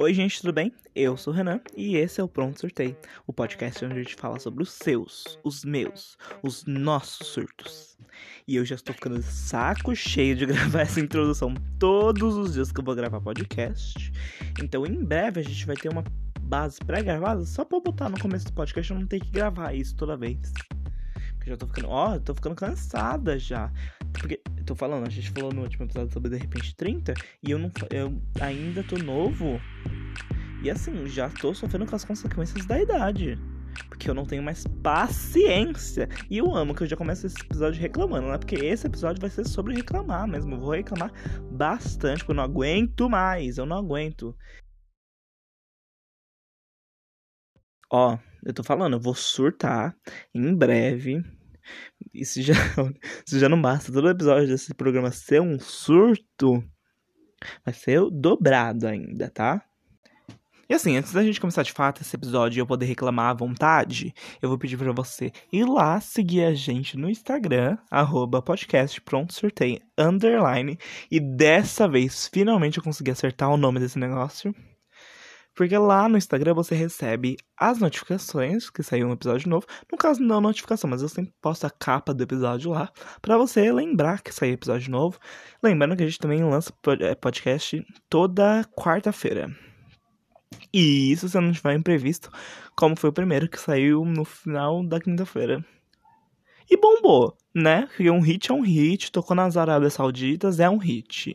Oi, gente, tudo bem? Eu sou o Renan e esse é o Pronto Surtei, o podcast onde a gente fala sobre os seus, os meus, os nossos surtos. E eu já estou ficando saco cheio de gravar essa introdução todos os dias que eu vou gravar podcast. Então, em breve, a gente vai ter uma base pré-gravada só pra eu botar no começo do podcast eu não ter que gravar isso toda vez. Porque já tô ficando, ó, eu tô ficando cansada já. Porque, tô falando, a gente falou no último episódio sobre De Repente 30 e eu não eu ainda tô novo e assim, já tô sofrendo com as consequências da idade. Porque eu não tenho mais paciência. E eu amo que eu já começo esse episódio reclamando, né? Porque esse episódio vai ser sobre reclamar mesmo. Eu vou reclamar bastante, porque eu não aguento mais. Eu não aguento. Ó, eu tô falando, eu vou surtar em breve. Se já, se já não basta todo episódio desse programa ser um surto, vai ser dobrado ainda, tá? E assim, antes da gente começar de fato esse episódio e eu poder reclamar à vontade, eu vou pedir para você ir lá seguir a gente no Instagram, arroba podcast pronto sorteio, underline. E dessa vez, finalmente eu consegui acertar o nome desse negócio. Porque lá no Instagram você recebe as notificações que saiu um episódio novo. No caso, não notificação, mas eu sempre posto a capa do episódio lá. para você lembrar que saiu episódio novo. Lembrando que a gente também lança é, podcast toda quarta-feira. E isso se não tiver imprevisto, como foi o primeiro que saiu no final da quinta-feira. E bombou, né? Porque um hit é um hit, tocou nas Arábias Sauditas, é um hit.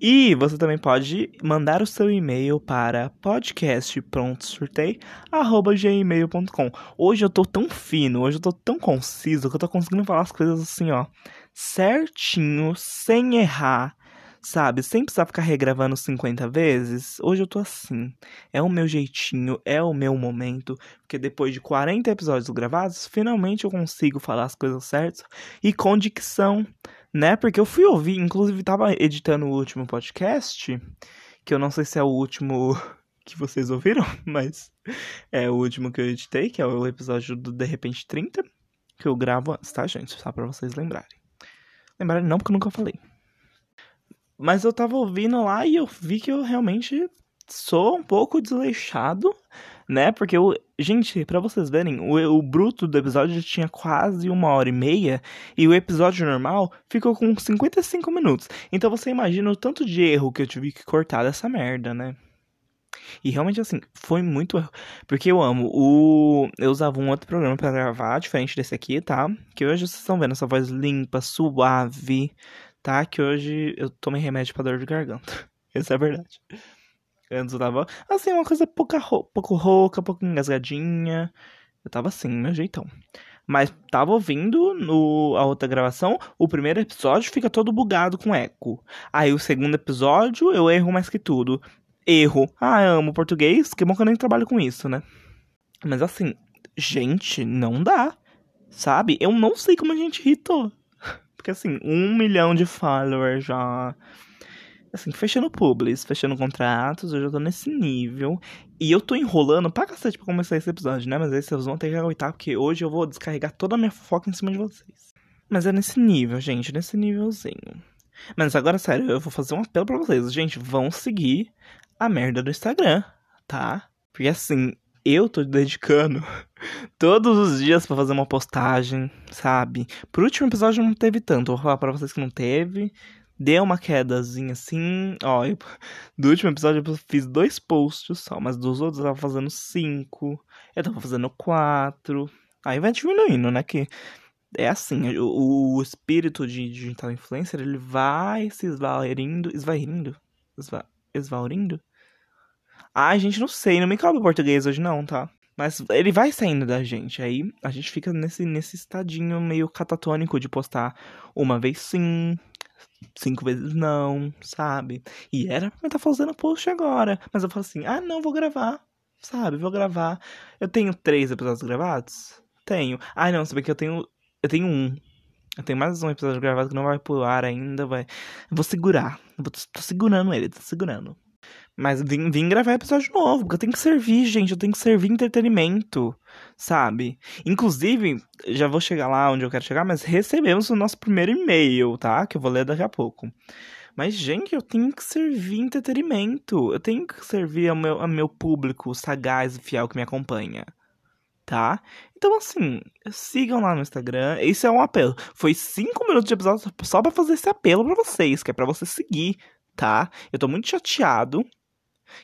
E você também pode mandar o seu e-mail para podcastprontosorteio@gmail.com. Hoje eu tô tão fino, hoje eu tô tão conciso que eu tô conseguindo falar as coisas assim, ó, certinho, sem errar sabe? Sem precisar ficar regravando 50 vezes. Hoje eu tô assim. É o meu jeitinho, é o meu momento. Porque depois de 40 episódios gravados, finalmente eu consigo falar as coisas certas e com dicção, né? Porque eu fui ouvir, inclusive tava editando o último podcast, que eu não sei se é o último que vocês ouviram, mas é o último que eu editei, que é o episódio do De Repente 30, que eu gravo antes, tá, gente? Só pra vocês lembrarem. Lembrarem não, porque eu nunca falei. Mas eu tava ouvindo lá e eu vi que eu realmente sou um pouco desleixado, né? Porque eu. Gente, para vocês verem, o, o bruto do episódio tinha quase uma hora e meia e o episódio normal ficou com 55 minutos. Então você imagina o tanto de erro que eu tive que cortar dessa merda, né? E realmente, assim, foi muito erro. Porque eu amo. O... Eu usava um outro programa para gravar, diferente desse aqui, tá? Que hoje vocês estão vendo essa voz limpa, suave, tá? Que hoje eu tomei remédio pra dor de garganta. Essa é a verdade. Antes eu tava, assim, uma coisa pouca, pouco rouca, pouco engasgadinha. Eu tava assim, meu jeitão. Mas tava ouvindo no, a outra gravação, o primeiro episódio fica todo bugado com eco. Aí o segundo episódio eu erro mais que tudo. Erro. Ah, amo português, que bom que eu nem trabalho com isso, né? Mas assim, gente, não dá. Sabe? Eu não sei como a gente irritou. Porque assim, um milhão de followers já. Assim, fechando publis, fechando contratos, eu já tô nesse nível. E eu tô enrolando pra cacete pra começar esse episódio, né? Mas aí vocês vão ter que aguentar, porque hoje eu vou descarregar toda a minha fofoca em cima de vocês. Mas é nesse nível, gente, nesse nívelzinho. Mas agora, sério, eu vou fazer um apelo pra vocês. Gente, vão seguir a merda do Instagram, tá? Porque assim, eu tô dedicando todos os dias para fazer uma postagem, sabe? Pro último episódio não teve tanto, vou falar pra vocês que não teve. Deu uma quedazinha assim, ó. Eu, do último episódio eu fiz dois posts só, mas dos outros eu tava fazendo cinco, eu tava fazendo quatro. Aí vai diminuindo, né? Que é assim, o, o espírito de digital influencer ele vai se esvairindo, esvairindo, esva, esvaurindo Ai, gente, não sei, não me cabe o português hoje não, tá? Mas ele vai saindo da gente. Aí a gente fica nesse, nesse estadinho meio catatônico de postar uma vez sim, cinco vezes não, sabe? E era pra estar fazendo post agora. Mas eu falo assim, ah, não, vou gravar. Sabe, vou gravar. Eu tenho três episódios gravados? Tenho. Ah, não, sabe que eu tenho. Eu tenho um. Eu tenho mais um episódio gravado que não vai pro ar ainda, vai. Eu vou segurar. Eu vou, tô segurando ele, tô segurando. Mas vim, vim gravar episódio novo, porque eu tenho que servir, gente. Eu tenho que servir entretenimento, sabe? Inclusive, já vou chegar lá onde eu quero chegar, mas recebemos o nosso primeiro e-mail, tá? Que eu vou ler daqui a pouco. Mas, gente, eu tenho que servir entretenimento. Eu tenho que servir ao meu, ao meu público sagaz e fiel que me acompanha. Tá? Então, assim, sigam lá no Instagram. Esse é um apelo. Foi cinco minutos de episódio só pra fazer esse apelo pra vocês, que é pra você seguir, tá? Eu tô muito chateado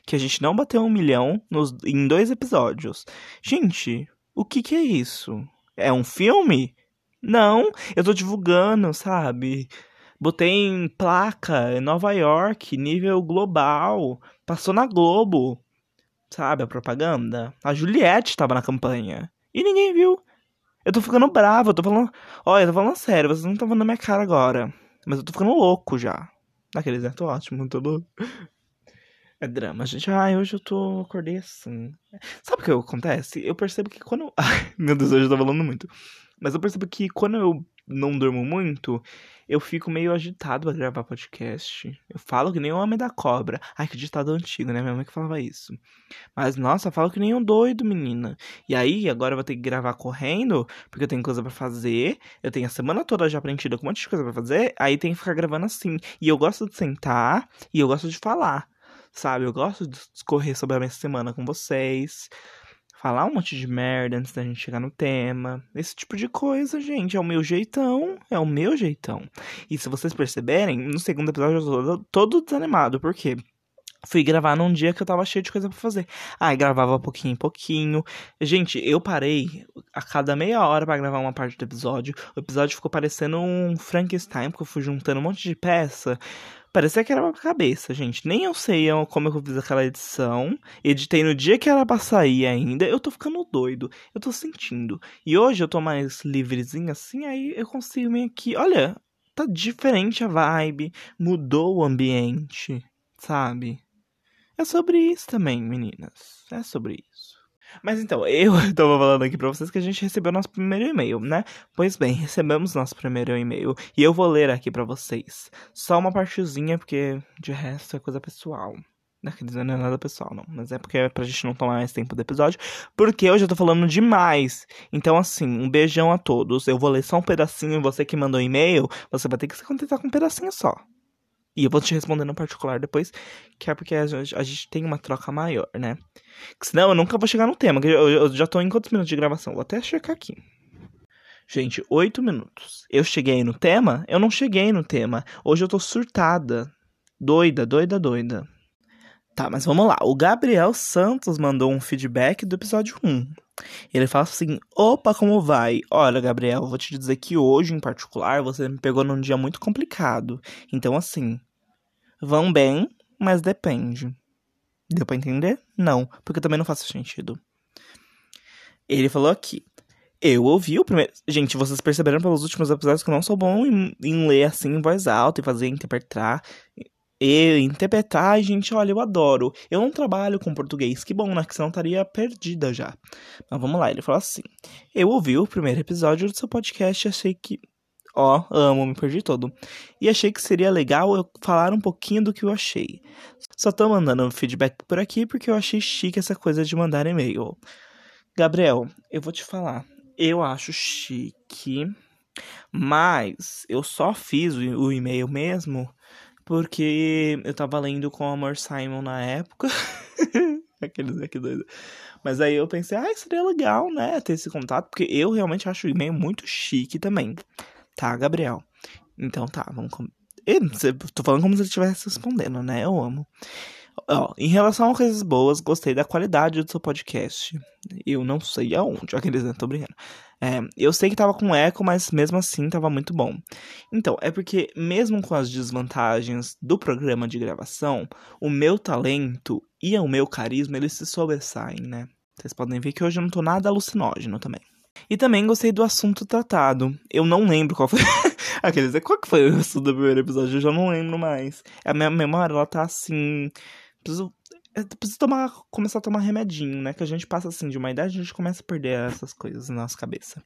que a gente não bateu um milhão nos, em dois episódios. Gente, o que que é isso? É um filme? Não, eu tô divulgando, sabe? Botei em placa em Nova York, nível global. Passou na Globo. Sabe a propaganda? A Juliette tava na campanha. E ninguém viu. Eu tô ficando bravo, eu tô falando. Olha, eu tô falando sério, vocês não estão vendo minha cara agora. Mas eu tô ficando louco já. Naqueles, né? Tô ótimo, tô louco. É drama, gente. Ai, hoje eu tô. Acordei assim. Sabe o que acontece? Eu percebo que quando. Ai, meu Deus, hoje eu tô falando muito. Mas eu percebo que quando eu não durmo muito, eu fico meio agitado pra gravar podcast. Eu falo que nem o Homem da Cobra. Ai, que ditado antigo, né? Minha mãe que falava isso. Mas, nossa, eu falo que nem um doido, menina. E aí, agora eu vou ter que gravar correndo, porque eu tenho coisa para fazer. Eu tenho a semana toda já preenchida com um monte de coisa pra fazer. Aí tem que ficar gravando assim. E eu gosto de sentar e eu gosto de falar. Sabe? Eu gosto de discorrer sobre a minha semana com vocês falar um monte de merda antes da gente chegar no tema. Esse tipo de coisa, gente. É o meu jeitão. É o meu jeitão. E se vocês perceberem, no segundo episódio eu tô todo desanimado. Por quê? Fui gravar num dia que eu tava cheio de coisa pra fazer. Aí gravava pouquinho em pouquinho. Gente, eu parei a cada meia hora para gravar uma parte do episódio. O episódio ficou parecendo um Frankenstein, porque eu fui juntando um monte de peça. Parecia que era uma cabeça, gente. Nem eu sei como eu fiz aquela edição. Editei no dia que era pra sair ainda. Eu tô ficando doido. Eu tô sentindo. E hoje eu tô mais livrezinho assim, aí eu consigo meio que. Olha, tá diferente a vibe. Mudou o ambiente, sabe? É sobre isso também, meninas. É sobre isso. Mas então, eu tava falando aqui pra vocês que a gente recebeu nosso primeiro e-mail, né? Pois bem, recebemos nosso primeiro e-mail e eu vou ler aqui para vocês. Só uma partezinha, porque de resto é coisa pessoal. Dizer, não é nada pessoal, não. Mas é porque é pra gente não tomar mais tempo do episódio. Porque eu já tô falando demais. Então, assim, um beijão a todos. Eu vou ler só um pedacinho e você que mandou e-mail, você vai ter que se contentar com um pedacinho só. E eu vou te responder no particular depois, que é porque a gente, a gente tem uma troca maior, né? Senão eu nunca vou chegar no tema, que eu, eu já tô em quantos minutos de gravação? Vou até checar aqui. Gente, oito minutos. Eu cheguei no tema? Eu não cheguei no tema. Hoje eu tô surtada. Doida, doida, doida. Tá, mas vamos lá. O Gabriel Santos mandou um feedback do episódio 1. Ele fala assim: opa, como vai? Olha, Gabriel, vou te dizer que hoje, em particular, você me pegou num dia muito complicado. Então, assim, vão bem, mas depende. Deu pra entender? Não, porque também não faz sentido. Ele falou aqui. Eu ouvi o primeiro. Gente, vocês perceberam pelos últimos episódios que eu não sou bom em, em ler assim em voz alta e fazer interpretar. E interpretar, gente, olha, eu adoro. Eu não trabalho com português, que bom, né? Que senão estaria perdida já. Mas vamos lá, ele falou assim: Eu ouvi o primeiro episódio do seu podcast e achei que. Ó, amo, me perdi todo. E achei que seria legal eu falar um pouquinho do que eu achei. Só tô mandando feedback por aqui porque eu achei chique essa coisa de mandar e-mail. Gabriel, eu vou te falar. Eu acho chique, mas eu só fiz o e-mail mesmo porque eu tava lendo com o Amor Simon na época. Aqueles aqui doidos. Mas aí eu pensei, ah, seria legal, né, ter esse contato, porque eu realmente acho o e-mail muito chique também. Tá, Gabriel? Então tá, vamos. Com... Eu, tô falando como se ele estivesse respondendo, né? Eu amo. Ó, em relação a coisas boas, gostei da qualidade do seu podcast. Eu não sei aonde, aqueles, né? Tô brincando. É, eu sei que tava com eco, mas mesmo assim tava muito bom. Então, é porque, mesmo com as desvantagens do programa de gravação, o meu talento e o meu carisma, eles se sobressaem, né? Vocês podem ver que hoje eu não tô nada alucinógeno também. E também gostei do assunto tratado. Eu não lembro qual foi. Aqueles, qual que foi o assunto do primeiro episódio? Eu já não lembro mais. A minha memória, ela tá assim. Preciso preciso tomar, começar a tomar remedinho, né? Que a gente passa assim de uma idade, a gente começa a perder essas coisas na nossa cabeça.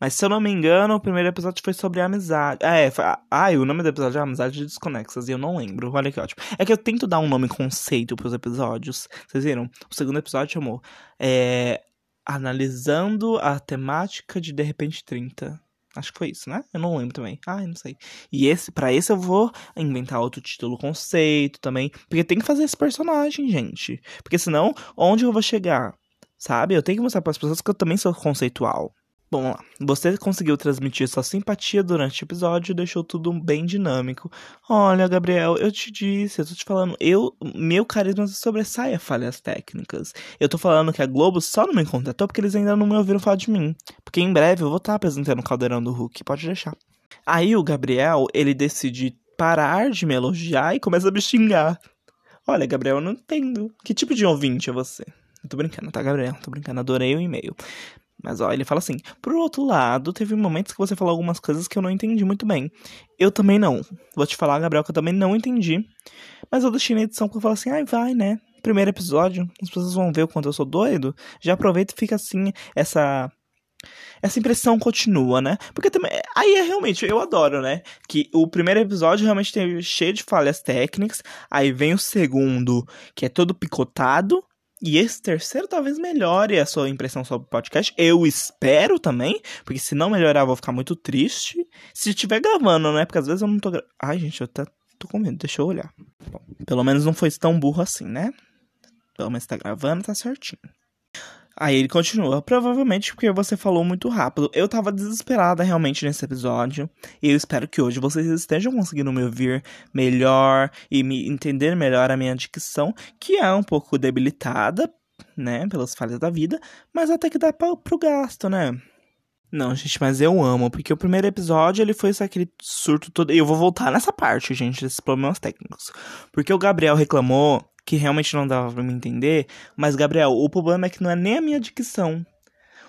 Mas se eu não me engano, o primeiro episódio foi sobre amizade. Ah, é. Foi... Ah, o nome do episódio é Amizade Desconexas. E eu não lembro. Olha que ótimo. É que eu tento dar um nome conceito pros episódios. Vocês viram? O segundo episódio chamou. É. Analisando a temática de De repente 30. Acho que foi isso, né? Eu não lembro também. Ai, não sei. E esse, para esse eu vou inventar outro título, conceito também, porque tem que fazer esse personagem, gente. Porque senão, onde eu vou chegar? Sabe? Eu tenho que mostrar para as pessoas que eu também sou conceitual. Bom, vamos lá. Você conseguiu transmitir sua simpatia durante o episódio e deixou tudo bem dinâmico. Olha, Gabriel, eu te disse, eu tô te falando, eu, meu carisma sobressai a falhas técnicas. Eu tô falando que a Globo só não me contratou porque eles ainda não me ouviram falar de mim. Porque em breve eu vou estar apresentando o Caldeirão do Hulk, pode deixar. Aí o Gabriel, ele decide parar de me elogiar e começa a me xingar. Olha, Gabriel, eu não entendo. Que tipo de ouvinte é você? Eu tô brincando, tá, Gabriel? Tô brincando, adorei o e-mail. Mas ó, ele fala assim: por outro lado, teve momentos que você falou algumas coisas que eu não entendi muito bem. Eu também não. Vou te falar, Gabriel, que eu também não entendi. Mas eu deixei na edição que eu falo assim: ai, vai, né? Primeiro episódio, as pessoas vão ver o quanto eu sou doido. Já aproveita e fica assim, essa. Essa impressão continua, né? Porque também. Aí é realmente, eu adoro, né? Que o primeiro episódio realmente tem cheio de falhas técnicas. Aí vem o segundo, que é todo picotado. E esse terceiro talvez melhore a sua impressão sobre o podcast. Eu espero também, porque se não melhorar, eu vou ficar muito triste. Se estiver gravando, né? Porque às vezes eu não tô gravando. Ai, gente, eu até tô com medo, deixa eu olhar. Bom, pelo menos não foi tão burro assim, né? Pelo menos tá gravando, tá certinho. Aí ele continua, provavelmente porque você falou muito rápido. Eu tava desesperada realmente nesse episódio. E eu espero que hoje vocês estejam conseguindo me ouvir melhor e me entender melhor a minha dicção, que é um pouco debilitada, né, pelas falhas da vida, mas até que dá pra, pro gasto, né? Não, gente, mas eu amo, porque o primeiro episódio ele foi aquele surto todo. E eu vou voltar nessa parte, gente, desses problemas técnicos. Porque o Gabriel reclamou que realmente não dava para me entender, mas Gabriel, o problema é que não é nem a minha dicção.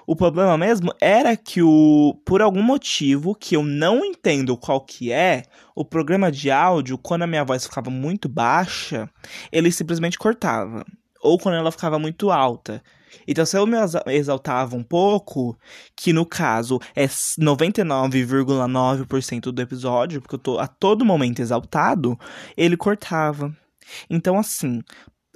O problema mesmo era que o por algum motivo que eu não entendo qual que é, o programa de áudio, quando a minha voz ficava muito baixa, ele simplesmente cortava, ou quando ela ficava muito alta. Então, se eu me exaltava um pouco, que no caso é 99,9% do episódio, porque eu tô a todo momento exaltado, ele cortava. Então, assim,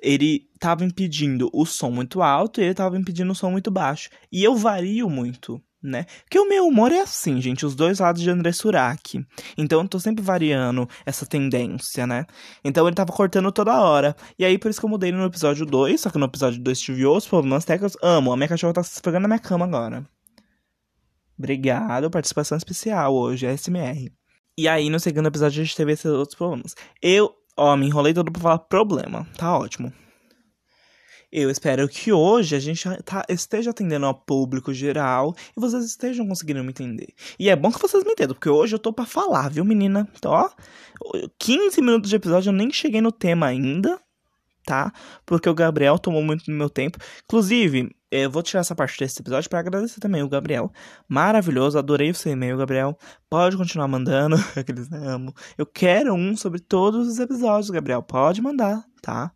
ele tava impedindo o som muito alto e ele tava impedindo o som muito baixo. E eu vario muito, né? Porque o meu humor é assim, gente, os dois lados de André Surak. Então eu tô sempre variando essa tendência, né? Então ele tava cortando toda hora. E aí por isso que eu mudei no episódio 2, só que no episódio 2 tive outros problemas técnicos. Amo, a minha cachorra tá se esfregando na minha cama agora. Obrigado, participação especial hoje, SMR. E aí, no segundo episódio, a gente teve esses outros problemas. Eu Ó, me enrolei todo pra falar problema. Tá ótimo. Eu espero que hoje a gente tá, esteja atendendo ao público geral e vocês estejam conseguindo me entender. E é bom que vocês me entendam, porque hoje eu tô pra falar, viu, menina? Então, ó, 15 minutos de episódio, eu nem cheguei no tema ainda, tá? Porque o Gabriel tomou muito do meu tempo. Inclusive, eu vou tirar essa parte desse episódio para agradecer também o Gabriel. Maravilhoso, adorei o seu e-mail, Gabriel. Pode continuar mandando, aqueles né, amo. Eu quero um sobre todos os episódios, Gabriel. Pode mandar, tá?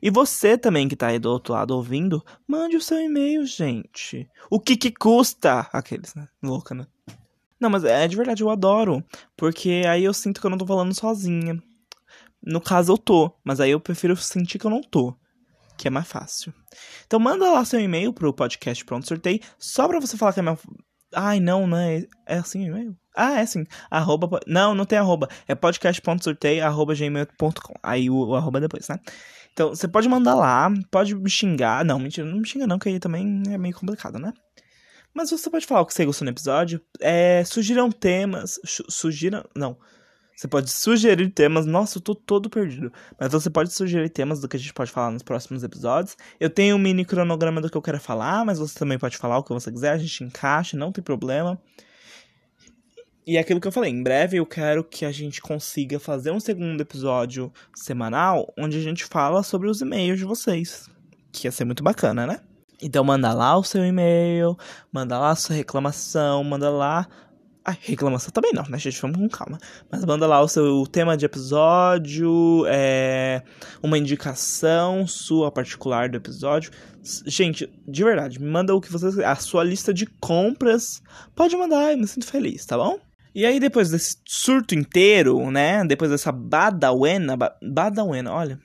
E você também que tá aí do outro lado ouvindo, mande o seu e-mail, gente. O que que custa? Aqueles, né? Louca, né? Não, mas é de verdade, eu adoro. Porque aí eu sinto que eu não tô falando sozinha. No caso, eu tô. Mas aí eu prefiro sentir que eu não tô que é mais fácil. Então manda lá seu e-mail pro podcast Pronto Sorteio, só pra você falar que é meu... Ai, não, não é... É assim o e-mail? Ah, é assim. Arroba... Não, não tem arroba. É podcast.sorteio, arroba gmail.com. Aí o, o arroba depois, né? Então, você pode mandar lá, pode me xingar. Não, mentira, não me xinga não, que aí também é meio complicado, né? Mas você pode falar o que você gostou no episódio. É, sugiram temas. Sugiram... Não. Você pode sugerir temas. Nossa, eu tô todo perdido. Mas você pode sugerir temas do que a gente pode falar nos próximos episódios. Eu tenho um mini cronograma do que eu quero falar, mas você também pode falar o que você quiser. A gente encaixa, não tem problema. E é aquilo que eu falei, em breve eu quero que a gente consiga fazer um segundo episódio semanal onde a gente fala sobre os e-mails de vocês. Que ia ser muito bacana, né? Então manda lá o seu e-mail, manda lá a sua reclamação, manda lá Ai, reclamação também não, né, gente? Vamos com calma. Mas manda lá o seu tema de episódio, é, uma indicação sua particular do episódio. Gente, de verdade, manda o que vocês. A sua lista de compras. Pode mandar, eu me sinto feliz, tá bom? E aí, depois desse surto inteiro, né? Depois dessa badawena. Ba, badawena, olha.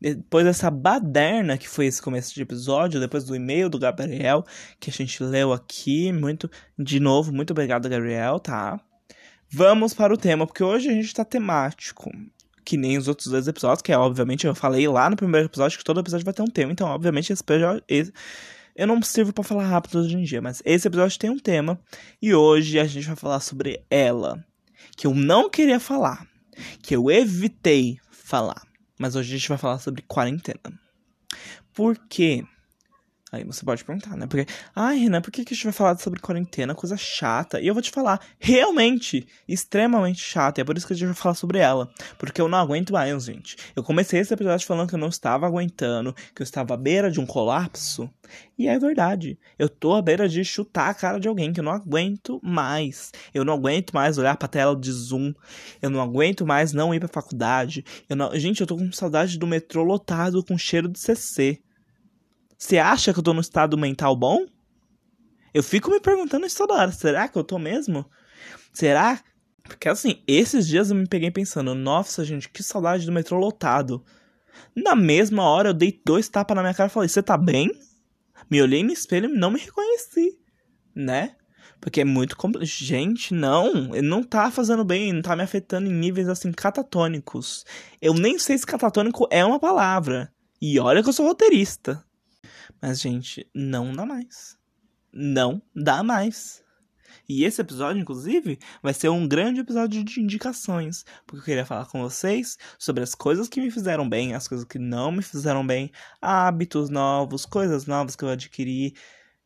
Depois dessa baderna que foi esse começo de episódio, depois do e-mail do Gabriel, que a gente leu aqui, muito, de novo, muito obrigado, Gabriel, tá? Vamos para o tema, porque hoje a gente tá temático, que nem os outros dois episódios, que é, obviamente, eu falei lá no primeiro episódio que todo episódio vai ter um tema, então, obviamente, esse episódio... Esse, eu não sirvo para falar rápido hoje em dia, mas esse episódio tem um tema, e hoje a gente vai falar sobre ela, que eu não queria falar, que eu evitei falar. Mas hoje a gente vai falar sobre quarentena. Por quê? Aí você pode perguntar, né? Porque, ai, Renan, por que, que a gente vai falar sobre quarentena? Coisa chata. E eu vou te falar, realmente, extremamente chata. E é por isso que a gente vai falar sobre ela. Porque eu não aguento mais, gente. Eu comecei esse episódio falando que eu não estava aguentando, que eu estava à beira de um colapso. E é verdade. Eu tô à beira de chutar a cara de alguém que eu não aguento mais. Eu não aguento mais olhar pra tela de Zoom. Eu não aguento mais não ir pra faculdade. Eu não... Gente, eu tô com saudade do metrô lotado com cheiro de CC. Você acha que eu tô no estado mental bom? Eu fico me perguntando isso toda hora. Será que eu tô mesmo? Será? Porque assim, esses dias eu me peguei pensando, nossa, gente, que saudade do metrô lotado. Na mesma hora eu dei dois tapas na minha cara e falei, você tá bem? Me olhei no espelho e não me reconheci, né? Porque é muito complicado. Gente, não, ele não tá fazendo bem, não tá me afetando em níveis assim catatônicos. Eu nem sei se catatônico é uma palavra. E olha que eu sou roteirista. Mas, gente, não dá mais. Não dá mais. E esse episódio, inclusive, vai ser um grande episódio de indicações, porque eu queria falar com vocês sobre as coisas que me fizeram bem, as coisas que não me fizeram bem, hábitos novos, coisas novas que eu adquiri.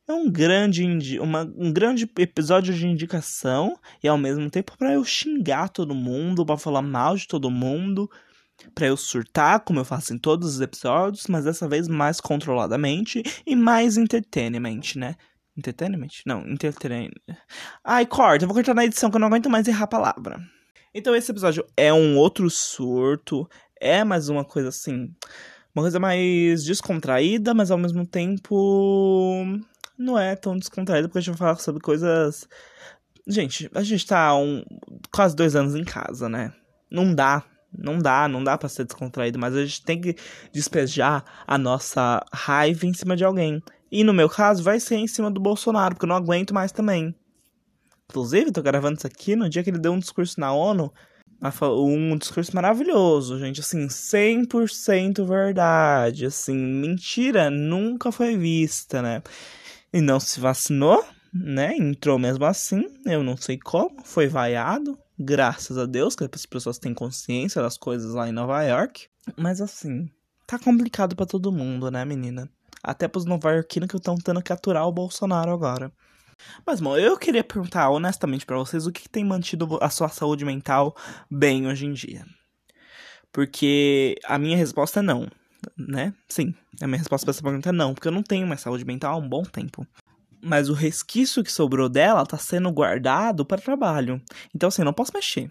É um grande, uma, um grande episódio de indicação e ao mesmo tempo para eu xingar todo mundo, para falar mal de todo mundo para eu surtar, como eu faço em todos os episódios, mas dessa vez mais controladamente e mais entertainment, né? Entertainment? Não, entertainment. Ai, corta, eu vou cortar na edição que eu não aguento mais errar a palavra. Então esse episódio é um outro surto, é mais uma coisa assim, uma coisa mais descontraída, mas ao mesmo tempo não é tão descontraída porque a gente vai falar sobre coisas Gente, a gente tá um, quase dois anos em casa, né? Não dá não dá, não dá para ser descontraído, mas a gente tem que despejar a nossa raiva em cima de alguém. E no meu caso, vai ser em cima do Bolsonaro, porque eu não aguento mais também. Inclusive, tô gravando isso aqui no dia que ele deu um discurso na ONU. Um discurso maravilhoso, gente. Assim, 100% verdade. Assim, mentira nunca foi vista, né? E não se vacinou, né? Entrou mesmo assim. Eu não sei como. Foi vaiado graças a Deus, que as pessoas têm consciência das coisas lá em Nova York. Mas assim, tá complicado para todo mundo, né, menina? Até pros nova-iorquinos que estão tendo que aturar o Bolsonaro agora. Mas, bom, eu queria perguntar honestamente para vocês o que, que tem mantido a sua saúde mental bem hoje em dia. Porque a minha resposta é não, né? Sim, a minha resposta para essa pergunta é não, porque eu não tenho mais saúde mental há um bom tempo mas o resquício que sobrou dela tá sendo guardado para trabalho. Então, assim, não posso mexer.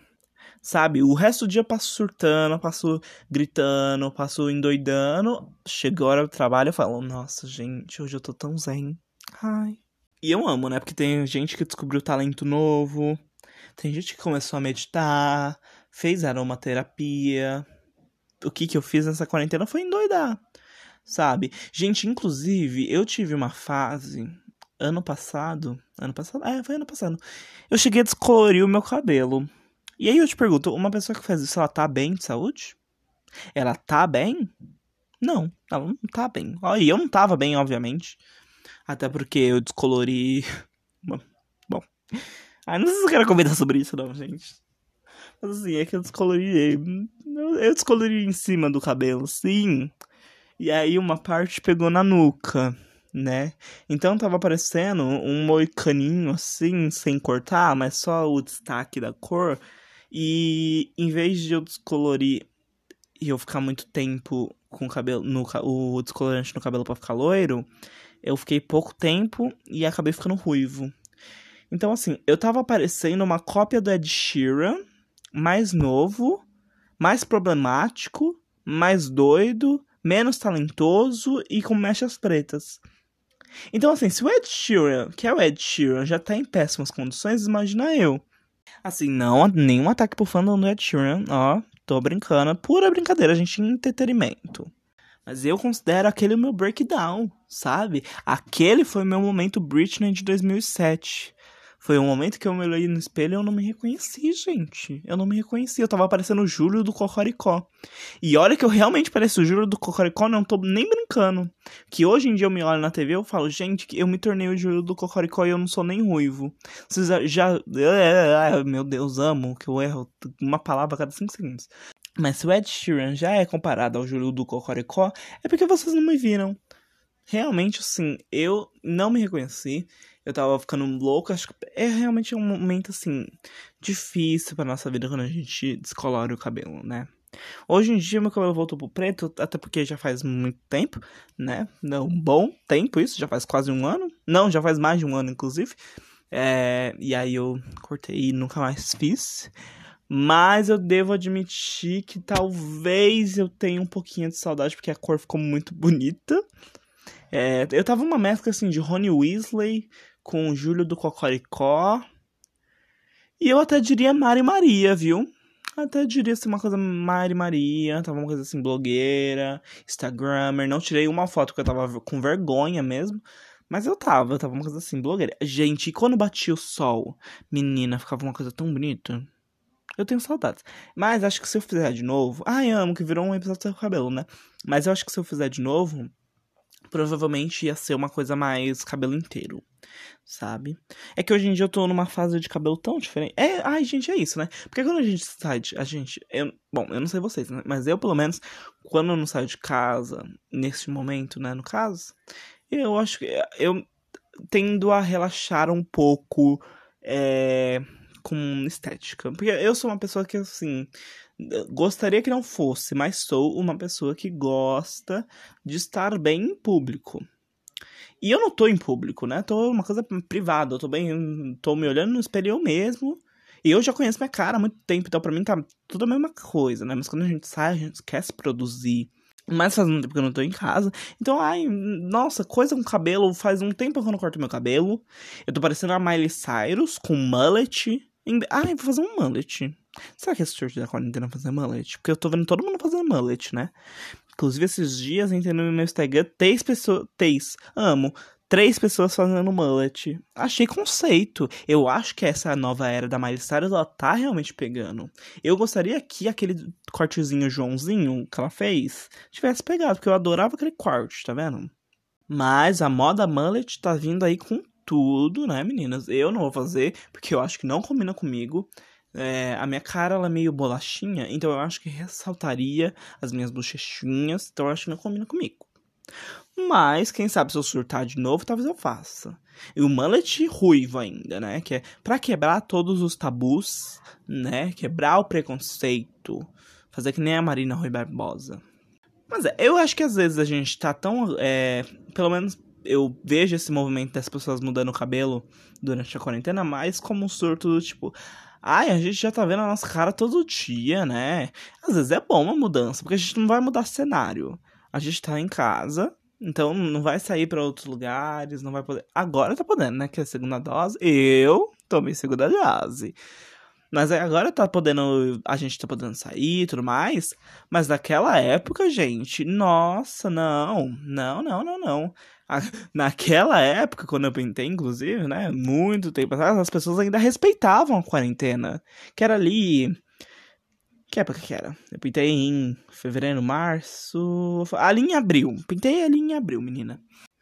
Sabe? O resto do dia eu passo surtando, passo gritando, passo endoidando. Chegou a hora do trabalho, eu falo, nossa, gente, hoje eu tô tão zen. Ai. E eu amo, né? Porque tem gente que descobriu talento novo, tem gente que começou a meditar, fez aromaterapia. O que que eu fiz nessa quarentena foi endoidar, sabe? Gente, inclusive, eu tive uma fase ano passado. Ano passado? É, foi ano passado. Eu cheguei a descolorir o meu cabelo. E aí eu te pergunto, uma pessoa que faz isso, ela tá bem de saúde? Ela tá bem? Não, ela não tá bem. E eu não tava bem, obviamente. Até porque eu descolori. Bom. Ah, não sei se eu quero comentar sobre isso, não, gente. Mas assim, é que eu descolori. Eu descolori em cima do cabelo, sim. E aí uma parte pegou na nuca né? Então tava aparecendo um moicaninho assim, sem cortar, mas só o destaque da cor. E em vez de eu descolorir e eu ficar muito tempo com o cabelo no o descolorante no cabelo para ficar loiro, eu fiquei pouco tempo e acabei ficando ruivo. Então assim, eu tava parecendo uma cópia do Ed Sheeran, mais novo, mais problemático, mais doido, menos talentoso e com mechas pretas. Então, assim, se o Ed Sheeran, que é o Ed Sheeran, já tá em péssimas condições, imagina eu. Assim, não, nenhum ataque pro fã do Ed Sheeran, ó, tô brincando, pura brincadeira, gente, entretenimento. Mas eu considero aquele o meu breakdown, sabe? Aquele foi o meu momento Britney de 2007. Foi um momento que eu me olhei no espelho e eu não me reconheci, gente. Eu não me reconheci. Eu tava parecendo o Júlio do Cocoricó. E olha que eu realmente pareço o Júlio do Cocoricó, não tô nem brincando. Que hoje em dia eu me olho na TV e eu falo, gente, eu me tornei o Júlio do Cocoricó e eu não sou nem ruivo. Vocês já. Meu Deus, amo que eu erro uma palavra a cada 5 segundos. Mas se o Ed Sheeran já é comparado ao Júlio do Cocoricó, é porque vocês não me viram. Realmente, assim, eu não me reconheci eu tava ficando louco. Acho que é realmente um momento, assim, difícil pra nossa vida quando a gente descolore o cabelo, né? Hoje em dia meu cabelo voltou pro preto, até porque já faz muito tempo, né? Não, um bom tempo isso, já faz quase um ano. Não, já faz mais de um ano, inclusive. É, e aí eu cortei e nunca mais fiz. Mas eu devo admitir que talvez eu tenha um pouquinho de saudade, porque a cor ficou muito bonita. É, eu tava uma mescla assim de Rony Weasley com o Júlio do Cocoricó. E eu até diria Mari Maria, viu? Até diria ser uma coisa Mari Maria, tava uma coisa assim, blogueira, Instagrammer. Não tirei uma foto porque eu tava com vergonha mesmo. Mas eu tava, eu tava uma coisa assim, blogueira. Gente, e quando batia o sol, menina, ficava uma coisa tão bonita. Eu tenho saudades. Mas acho que se eu fizer de novo. Ai, amo que virou um episódio do cabelo, né? Mas eu acho que se eu fizer de novo, provavelmente ia ser uma coisa mais cabelo inteiro, sabe? É que hoje em dia eu tô numa fase de cabelo tão diferente. É, ai, gente, é isso, né? Porque quando a gente sai de, a gente, eu, bom, eu não sei vocês, né? Mas eu, pelo menos, quando eu não saio de casa, nesse momento, né, no caso, eu acho que eu tendo a relaxar um pouco é, com estética. Porque eu sou uma pessoa que, assim, gostaria que não fosse, mas sou uma pessoa que gosta de estar bem em público. E eu não tô em público, né? Tô uma coisa privada, eu tô bem, tô me olhando no espelho eu mesmo. E eu já conheço minha cara há muito tempo, então pra mim tá tudo a mesma coisa, né? Mas quando a gente sai, a gente se produzir. Mas faz um tempo que eu não tô em casa. Então, ai, nossa, coisa com cabelo. Faz um tempo que eu não corto meu cabelo. Eu tô parecendo a Miley Cyrus com mullet. Ai, vou fazer um mullet. Será que esse short da quarentena fazer mullet? Porque eu tô vendo todo mundo fazendo mullet, né? Inclusive, esses dias, entendendo no meu Instagram, três pessoas. Três. Amo. Três pessoas fazendo mullet. Achei conceito. Eu acho que essa nova era da Miley Cyrus, ela tá realmente pegando. Eu gostaria que aquele cortezinho Joãozinho que ela fez tivesse pegado, porque eu adorava aquele corte, tá vendo? Mas a moda mullet tá vindo aí com tudo, né, meninas? Eu não vou fazer, porque eu acho que não combina comigo. É, a minha cara ela é meio bolachinha, então eu acho que ressaltaria as minhas bochechinhas, então eu acho que não combina comigo. Mas, quem sabe se eu surtar de novo, talvez eu faça. E o mullet ruivo ainda, né? Que é pra quebrar todos os tabus, né? Quebrar o preconceito. Fazer que nem a Marina Rui Barbosa. Mas é, eu acho que às vezes a gente tá tão. É, pelo menos eu vejo esse movimento das pessoas mudando o cabelo durante a quarentena mais como um surto do tipo. Ai, a gente já tá vendo a nossa cara todo dia, né? Às vezes é bom uma mudança, porque a gente não vai mudar cenário. A gente tá em casa, então não vai sair para outros lugares, não vai poder. Agora tá podendo, né? Que é a segunda dose. Eu tomei segunda dose. Mas agora tá podendo. A gente tá podendo sair e tudo mais. Mas naquela época, gente, nossa, não. Não, não, não, não. Naquela época, quando eu pintei, inclusive, né? Muito tempo atrás, as pessoas ainda respeitavam a quarentena. Que era ali. Que época que era? Eu pintei em fevereiro, março. Ali em abril. Pintei ali em abril, menina.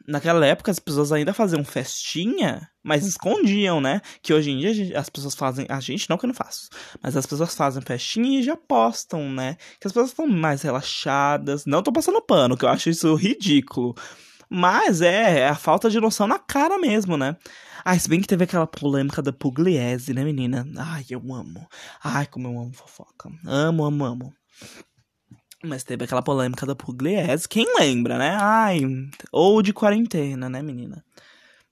Naquela época as pessoas ainda faziam festinha, mas escondiam, né? Que hoje em dia as pessoas fazem. A gente não que eu não faço. Mas as pessoas fazem festinha e já postam, né? Que as pessoas estão mais relaxadas. Não tô passando pano, que eu acho isso ridículo. Mas é, é a falta de noção na cara mesmo, né? Ah, se bem que teve aquela polêmica da Pugliese, né, menina? Ai, eu amo. Ai, como eu amo fofoca. Amo, amo, amo. Mas teve aquela polêmica da Pugliese. Quem lembra, né? Ai, ou de quarentena, né, menina?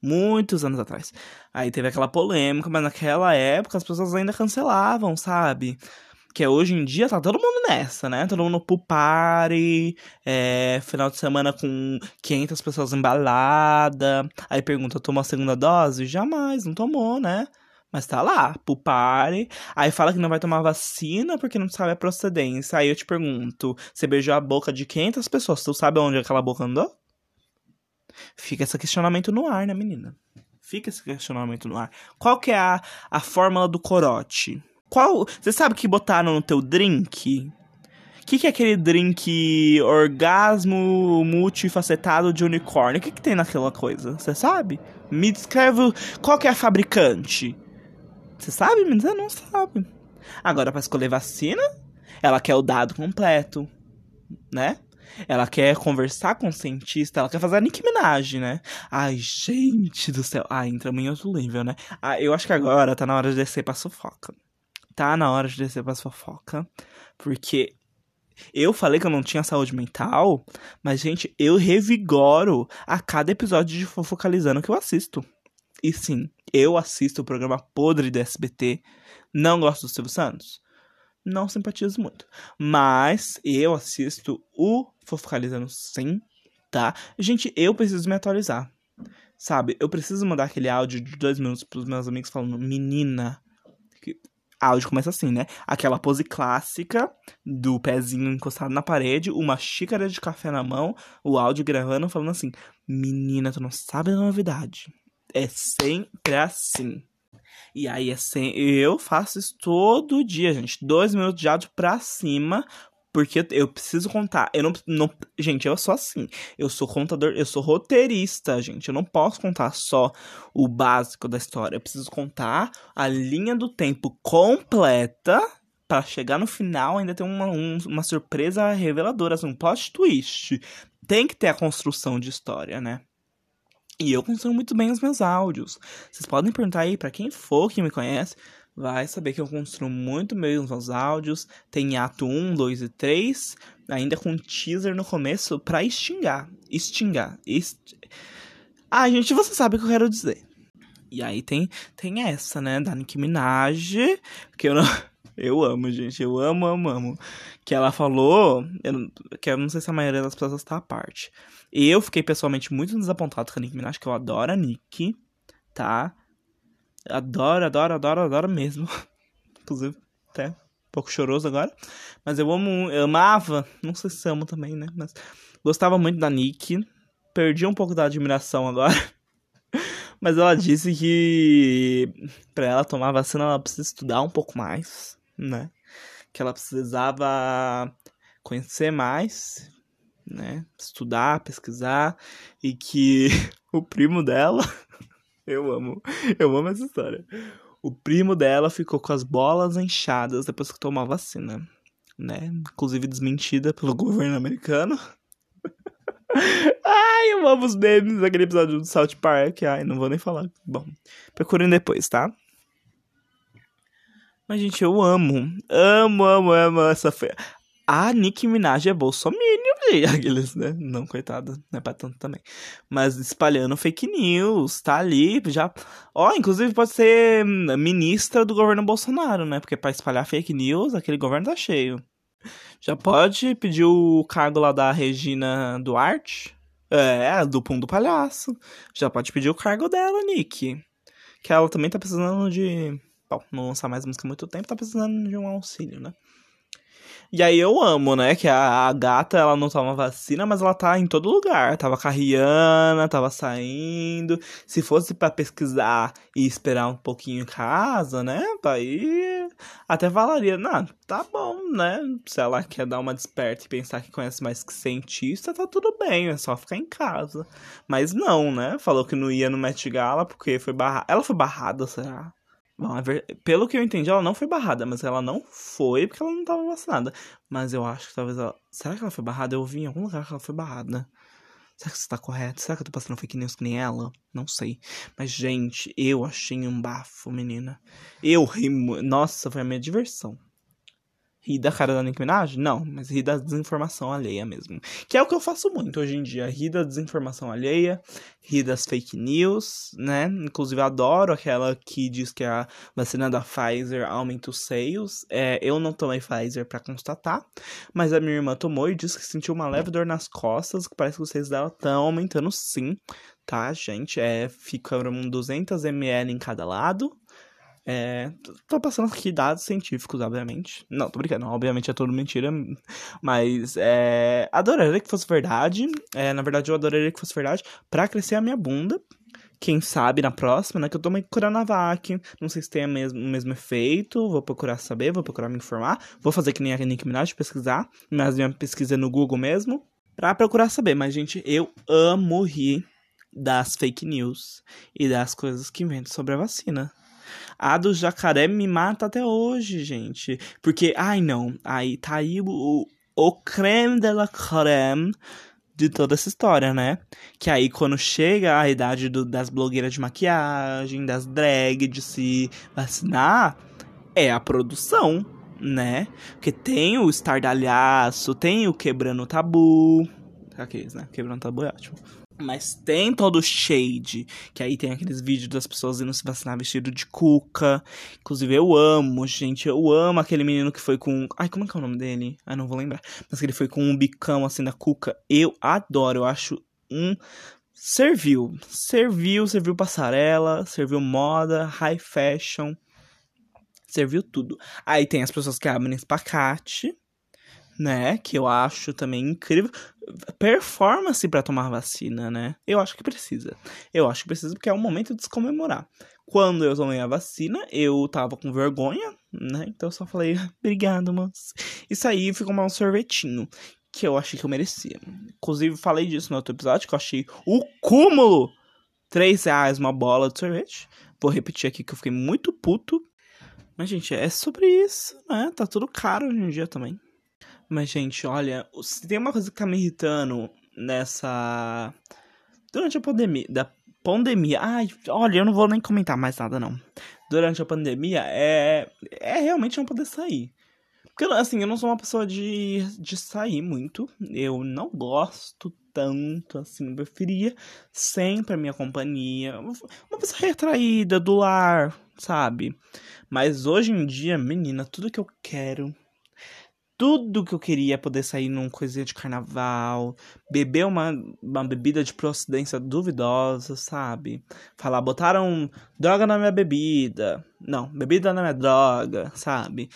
Muitos anos atrás. Aí teve aquela polêmica, mas naquela época as pessoas ainda cancelavam, sabe? Que hoje em dia tá todo mundo nessa, né? Todo mundo pro party, é, final de semana com 500 pessoas embalada. Aí pergunta, tomou a segunda dose? Jamais, não tomou, né? Mas tá lá, pro pare. Aí fala que não vai tomar vacina porque não sabe a procedência. Aí eu te pergunto: você beijou a boca de 500 pessoas? Tu sabe onde aquela boca andou? Fica esse questionamento no ar, né, menina? Fica esse questionamento no ar. Qual que é a, a fórmula do corote? Qual. Você sabe que botaram no teu drink? O que, que é aquele drink orgasmo multifacetado de unicórnio? O que, que tem naquela coisa? Você sabe? Me descreve qual que é a fabricante. Você sabe? Mas você não sabe. Agora, para escolher vacina, ela quer o dado completo, né? Ela quer conversar com o cientista, ela quer fazer a Nicki Minaj, né? Ai, gente do céu. Ah, entramos em outro nível, né? Ah, eu acho que agora tá na hora de descer pra fofoca. Tá na hora de descer pra fofoca. Porque eu falei que eu não tinha saúde mental, mas, gente, eu revigoro a cada episódio de Fofocalizando que eu assisto. E sim, eu assisto o programa podre do SBT. Não gosto do Silvio Santos? Não simpatizo muito. Mas eu assisto o Fofocalizando sim, tá? Gente, eu preciso me atualizar. Sabe? Eu preciso mandar aquele áudio de dois minutos pros meus amigos falando, menina. Áudio começa assim, né? Aquela pose clássica do pezinho encostado na parede, uma xícara de café na mão, o áudio gravando, falando assim: Menina, tu não sabe da novidade. É sempre assim. E aí, assim, eu faço isso todo dia, gente. Dois minutos de áudio pra cima. Porque eu preciso contar. Eu não, não. Gente, eu sou assim. Eu sou contador, eu sou roteirista, gente. Eu não posso contar só o básico da história. Eu preciso contar a linha do tempo completa para chegar no final ainda ter uma, um, uma surpresa reveladora, assim, um plot twist. Tem que ter a construção de história, né? E eu construo muito bem os meus áudios. Vocês podem perguntar aí para quem for que me conhece, vai saber que eu construo muito bem os meus áudios. Tem ato 1, 2 e 3, ainda com teaser no começo para extingar. Extingar. Est... Ah, gente, você sabe o que eu quero dizer. E aí tem, tem essa, né, da Nicki Minaj, que eu não... Eu amo, gente. Eu amo, amo, amo. Que ela falou. Eu, que eu não sei se a maioria das pessoas está à parte. Eu fiquei pessoalmente muito desapontado com a Nicki Minaj, que eu adoro a Nicki, tá? Adoro, adoro, adoro, adoro mesmo. Inclusive, até um pouco choroso agora. Mas eu amo, eu amava, não sei se amo também, né? Mas gostava muito da Nicki. Perdi um pouco da admiração agora. Mas ela disse que para ela tomar vacina ela precisa estudar um pouco mais né? Que ela precisava conhecer mais, né? Estudar, pesquisar e que o primo dela, eu amo, eu amo essa história. O primo dela ficou com as bolas inchadas depois que tomou a vacina, né? Inclusive desmentida pelo governo americano. Ai, eu amo os memes daquele episódio do South Park. Ai, não vou nem falar. Bom, procurem depois, tá? Mas, gente, eu amo. Amo, amo, amo essa fe... A Nicki Minaj é bolsominion, aqueles, né? Não, coitada, não é pra tanto também. Mas espalhando fake news, tá ali, já... Ó, inclusive pode ser ministra do governo Bolsonaro, né? Porque pra espalhar fake news, aquele governo tá cheio. Já pode pedir o cargo lá da Regina Duarte, é, do Pum do Palhaço. Já pode pedir o cargo dela, Nick. Que ela também tá precisando de bom, não lançar mais música há muito tempo, tá precisando de um auxílio, né? E aí eu amo, né? Que a, a, gata, ela não toma vacina, mas ela tá em todo lugar. Tava com a Rihanna, tava saindo. Se fosse para pesquisar e esperar um pouquinho em casa, né? Aí até falaria, não, tá bom, né? Se ela quer dar uma desperta e pensar que conhece mais que cientista, tá tudo bem, é só ficar em casa. Mas não, né? Falou que não ia no Met Gala porque foi barrada. Ela foi barrada, será? Bom, pelo que eu entendi, ela não foi barrada, mas ela não foi porque ela não estava vacinada. Mas eu acho que talvez ela. Será que ela foi barrada? Eu vi em algum lugar que ela foi barrada. Será que isso tá correto? Será que eu tô passando fake news que nem ela? Não sei. Mas, gente, eu achei um bafo, menina. Eu ri. Nossa, foi a minha diversão. Rir da cara da Nicki Minaj? Não, mas rir da desinformação alheia mesmo. Que é o que eu faço muito hoje em dia. Rir da desinformação alheia, rir das fake news, né? Inclusive, adoro aquela que diz que a vacina da Pfizer aumenta os seios. É, eu não tomei Pfizer para constatar, mas a minha irmã tomou e disse que sentiu uma leve dor nas costas, que parece que os seios dela estão aumentando sim, tá, gente? É, ficam 200 ml em cada lado É, tô passando aqui dados científicos, obviamente. Não, tô brincando, obviamente é tudo mentira. Mas é, adoraria que fosse verdade. É, na verdade, eu adoraria que fosse verdade pra crescer a minha bunda. Quem sabe na próxima, né? Que eu tomei Coronavac. Não sei se tem o mesmo, mesmo efeito. Vou procurar saber, vou procurar me informar. Vou fazer que nem a Nick Minaj, pesquisar. Mas minha pesquisa é no Google mesmo. Pra procurar saber. Mas, gente, eu amo rir das fake news e das coisas que inventam sobre a vacina. A do jacaré me mata até hoje, gente. Porque, ai não, aí tá aí o, o creme de la creme de toda essa história, né? Que aí quando chega a idade do, das blogueiras de maquiagem, das drag, de se vacinar, é a produção, né? Porque tem o estardalhaço, tem o quebrando o tabu. Aqueles, né? Quebrando o tabu é ótimo. Mas tem todo o shade, que aí tem aqueles vídeos das pessoas indo se vacinar vestido de cuca. Inclusive, eu amo, gente. Eu amo aquele menino que foi com. Ai, como é que é o nome dele? Ai, não vou lembrar. Mas que ele foi com um bicão assim da cuca. Eu adoro, eu acho um. Serviu. Serviu, serviu passarela, serviu moda, high fashion. Serviu tudo. Aí tem as pessoas que abrem espacate né? Que eu acho também incrível. Performance para tomar vacina, né? Eu acho que precisa. Eu acho que precisa porque é um momento de se comemorar. Quando eu tomei a vacina, eu tava com vergonha, né? Então eu só falei, obrigado, moço. Isso aí ficou um sorvetinho. Que eu achei que eu merecia. Inclusive, falei disso no outro episódio, que eu achei o cúmulo. 3 reais uma bola de sorvete. Vou repetir aqui que eu fiquei muito puto. Mas, gente, é sobre isso, né? Tá tudo caro hoje em dia também. Mas, gente, olha, se tem uma coisa que tá me irritando nessa. Durante a pandemia. Da pandemia. Ai, olha, eu não vou nem comentar mais nada, não. Durante a pandemia é. É realmente não poder sair. Porque, assim, eu não sou uma pessoa de, de sair muito. Eu não gosto tanto, assim. Eu preferia sempre a minha companhia. Uma pessoa retraída, do lar, sabe? Mas hoje em dia, menina, tudo que eu quero tudo que eu queria é poder sair num coisinha de carnaval, beber uma, uma bebida de procedência duvidosa, sabe? Falar, botaram droga na minha bebida. Não, bebida na minha droga, sabe?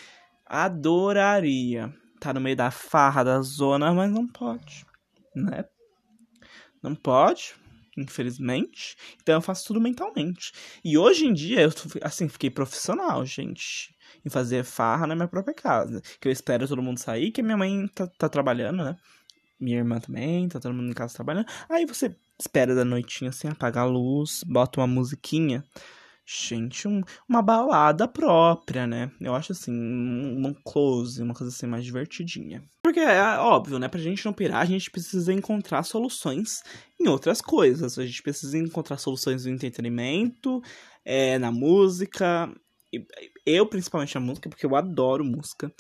Adoraria tá no meio da farra da zona, mas não pode, né? Não pode, infelizmente. Então eu faço tudo mentalmente. E hoje em dia, eu assim, fiquei profissional, gente em fazer farra na minha própria casa. Que eu espero todo mundo sair, que minha mãe tá, tá trabalhando, né? Minha irmã também, tá todo mundo em casa trabalhando. Aí você espera da noitinha assim, apaga a luz, bota uma musiquinha. Gente, um, uma balada própria, né? Eu acho assim, um, um, close, uma coisa assim mais divertidinha. Porque é óbvio, né? Pra gente não pirar, a gente precisa encontrar soluções em outras coisas. A gente precisa encontrar soluções no entretenimento, é, na música, eu, principalmente, a música, porque eu adoro música.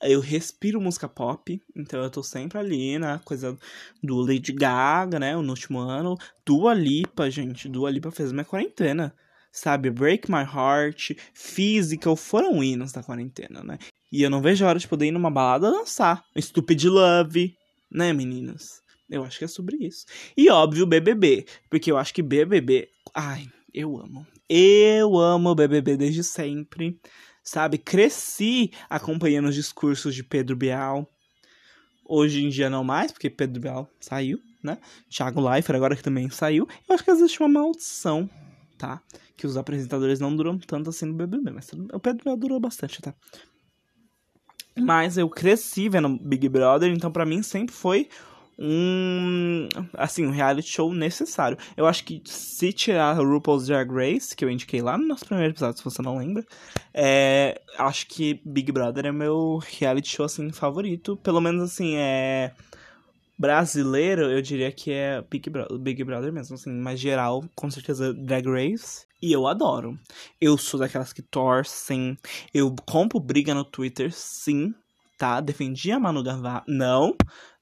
Eu respiro música pop, então eu tô sempre ali na coisa do Lady Gaga, né? No último ano. Dua Lipa, gente. Dua Lipa fez minha quarentena. Sabe? Break My Heart, Physical foram hinos da quarentena, né? E eu não vejo a hora de poder ir numa balada dançar. Stupid Love, né, meninas? Eu acho que é sobre isso. E óbvio, BBB. Porque eu acho que BBB. Ai, eu amo. Eu amo o BBB desde sempre, sabe? Cresci acompanhando os discursos de Pedro Bial. Hoje em dia não mais, porque Pedro Bial saiu, né? Thiago Leifert agora que também saiu. Eu acho que existe uma maldição, tá? Que os apresentadores não duram tanto assim no BBB, mas o Pedro Bial durou bastante, tá? Mas eu cresci vendo Big Brother, então para mim sempre foi um assim um reality show necessário. Eu acho que se tirar RuPaul's Drag Race, que eu indiquei lá no nosso primeiro episódio, se você não lembra, é, acho que Big Brother é meu reality show assim favorito, pelo menos assim é brasileiro, eu diria que é Big Brother, Big Brother mesmo, assim, mais geral, com certeza Drag Race. E eu adoro. Eu sou daquelas que torcem. Eu compro briga no Twitter, sim, tá? Defendi a Manu Gavassi. Não,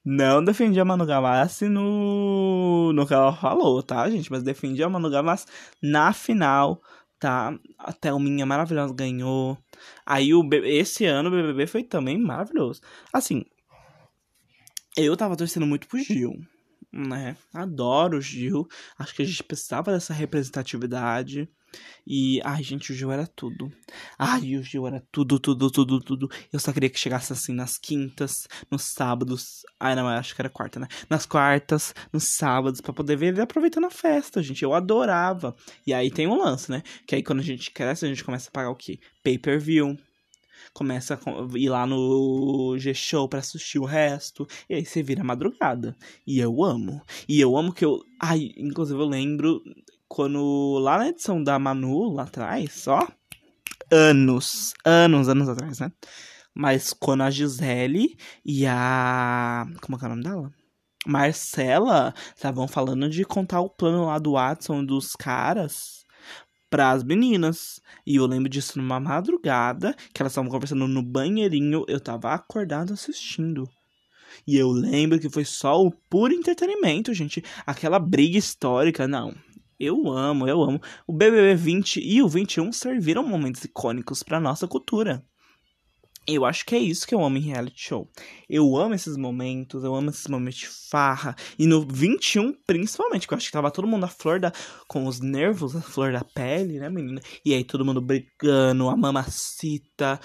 não defendi a Manu Gavassi no, no que ela falou, tá, gente? Mas defendi a Manu Gavassi na final, tá? A Thelminha maravilhosa ganhou. Aí o esse ano o BBB foi também maravilhoso. Assim, eu tava torcendo muito pro Gil. Né? Adoro o Gil. Acho que a gente precisava dessa representatividade. E, ai, gente, o Gil era tudo. Ai, o Gil era tudo, tudo, tudo, tudo. Eu só queria que chegasse assim nas quintas, nos sábados. Ai, não, acho que era quarta, né? Nas quartas, nos sábados, para poder ver ele aproveitando a festa, gente. Eu adorava. E aí tem um lance, né? Que aí quando a gente cresce, a gente começa a pagar o quê? Pay per view começa a ir lá no G-Show pra assistir o resto. E aí você vira madrugada. E eu amo. E eu amo que eu. Ai, inclusive eu lembro quando lá na edição da Manu, lá atrás, ó. Anos, anos, anos atrás, né? Mas quando a Gisele e a. Como é que é o nome dela? Marcela estavam falando de contar o plano lá do Watson dos caras para as meninas. E eu lembro disso numa madrugada, que elas estavam conversando no banheirinho, eu tava acordado assistindo. E eu lembro que foi só o puro entretenimento, gente. Aquela briga histórica, não. Eu amo, eu amo. O BBB 20 e o 21 serviram momentos icônicos para nossa cultura. Eu acho que é isso que eu amo em reality show. Eu amo esses momentos, eu amo esses momentos de farra. E no 21, principalmente, que eu acho que tava todo mundo à flor da. com os nervos, a flor da pele, né, menina? E aí todo mundo brigando, a mamacita.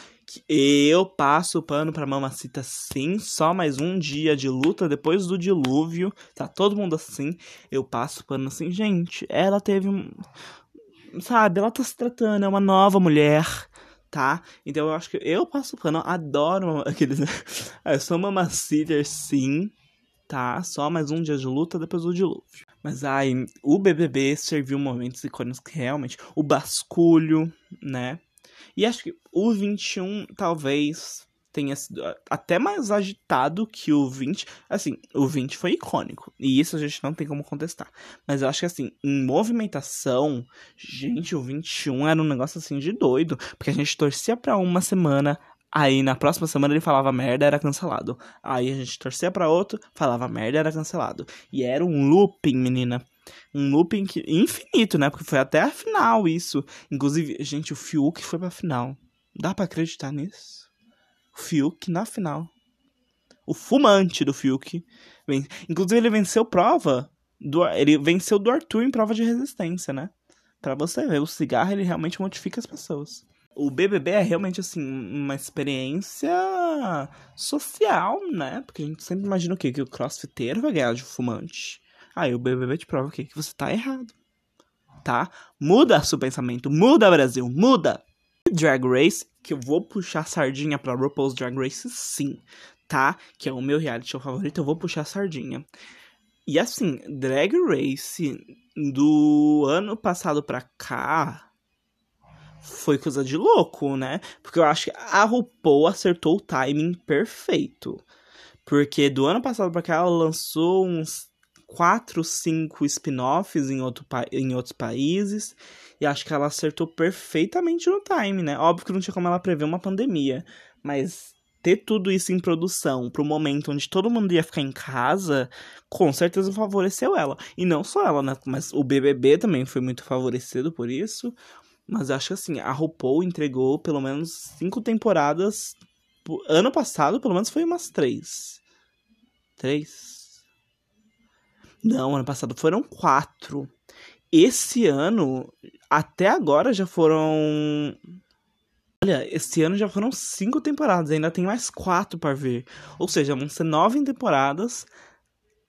Eu passo o pano pra mamacita sim, só mais um dia de luta depois do dilúvio. Tá todo mundo assim. Eu passo o pano assim, gente. Ela teve um. Sabe, ela tá se tratando, é uma nova mulher tá? Então eu acho que eu passo pano, adoro aqueles. eu sou uma sitter, sim, tá? Só mais um dia de luta depois do dilúvio. Mas ai, o BBB serviu momentos icônicos que realmente. O basculho, né? E acho que o 21 talvez tenha sido até mais agitado que o 20. Assim, o 20 foi icônico. E isso a gente não tem como contestar. Mas eu acho que, assim, em movimentação, gente, o 21 era um negócio assim de doido. Porque a gente torcia pra uma semana. Aí na próxima semana ele falava merda, era cancelado. Aí a gente torcia pra outro, falava merda, era cancelado. E era um looping, menina. Um looping que, infinito, né? Porque foi até a final isso. Inclusive, gente, o Fiuk foi pra final. Dá para acreditar nisso? Fiuk na final. O fumante do Fiuk. Inclusive, ele venceu prova. Do, ele venceu do Arthur em prova de resistência, né? Pra você ver, o cigarro ele realmente modifica as pessoas. O BBB é realmente, assim, uma experiência social, né? Porque a gente sempre imagina o quê? Que o crossfiteiro vai ganhar de fumante. Aí o BBB te prova o quê? Que você tá errado. Tá? Muda seu pensamento. Muda, Brasil. Muda. Drag Race que eu vou puxar sardinha pra RuPaul's Drag Race, sim, tá? Que é o meu reality show favorito, eu vou puxar sardinha. E assim, Drag Race do ano passado pra cá foi coisa de louco, né? Porque eu acho que a RuPaul acertou o timing perfeito. Porque do ano passado pra cá ela lançou uns 4, 5 spin-offs em, outro, em outros países. E acho que ela acertou perfeitamente no time, né? Óbvio que não tinha como ela prever uma pandemia. Mas ter tudo isso em produção pro momento onde todo mundo ia ficar em casa, com certeza favoreceu ela. E não só ela, né? Mas o BBB também foi muito favorecido por isso. Mas acho que assim, a RuPaul entregou pelo menos cinco temporadas. Ano passado, pelo menos foi umas três. Três? Não, ano passado foram quatro. Esse ano, até agora já foram. Olha, esse ano já foram cinco temporadas, ainda tem mais quatro para ver. Ou seja, vão ser nove temporadas.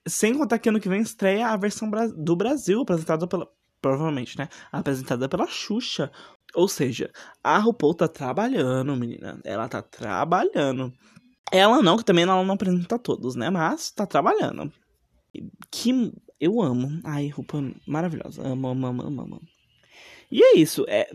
Sem contar que ano que vem estreia a versão do Brasil, apresentada pela. Provavelmente, né? Apresentada pela Xuxa. Ou seja, a RuPaul tá trabalhando, menina. Ela tá trabalhando. Ela não, que também ela não apresenta todos, né? Mas tá trabalhando. Que eu amo. Ai, roupa maravilhosa. Amo, amo, amo, amo, amo. E é isso. É,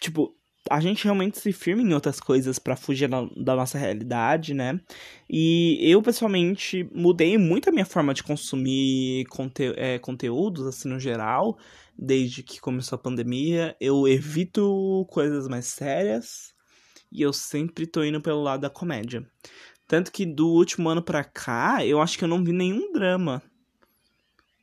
tipo, a gente realmente se firma em outras coisas para fugir da, da, nossa realidade, né? E eu, pessoalmente, mudei muito a minha forma de consumir conte é, conteúdos, assim, no geral, desde que começou a pandemia. Eu evito coisas mais sérias e eu sempre tô indo pelo lado da comédia. Tanto que do último ano pra cá, eu acho que eu não vi nenhum drama.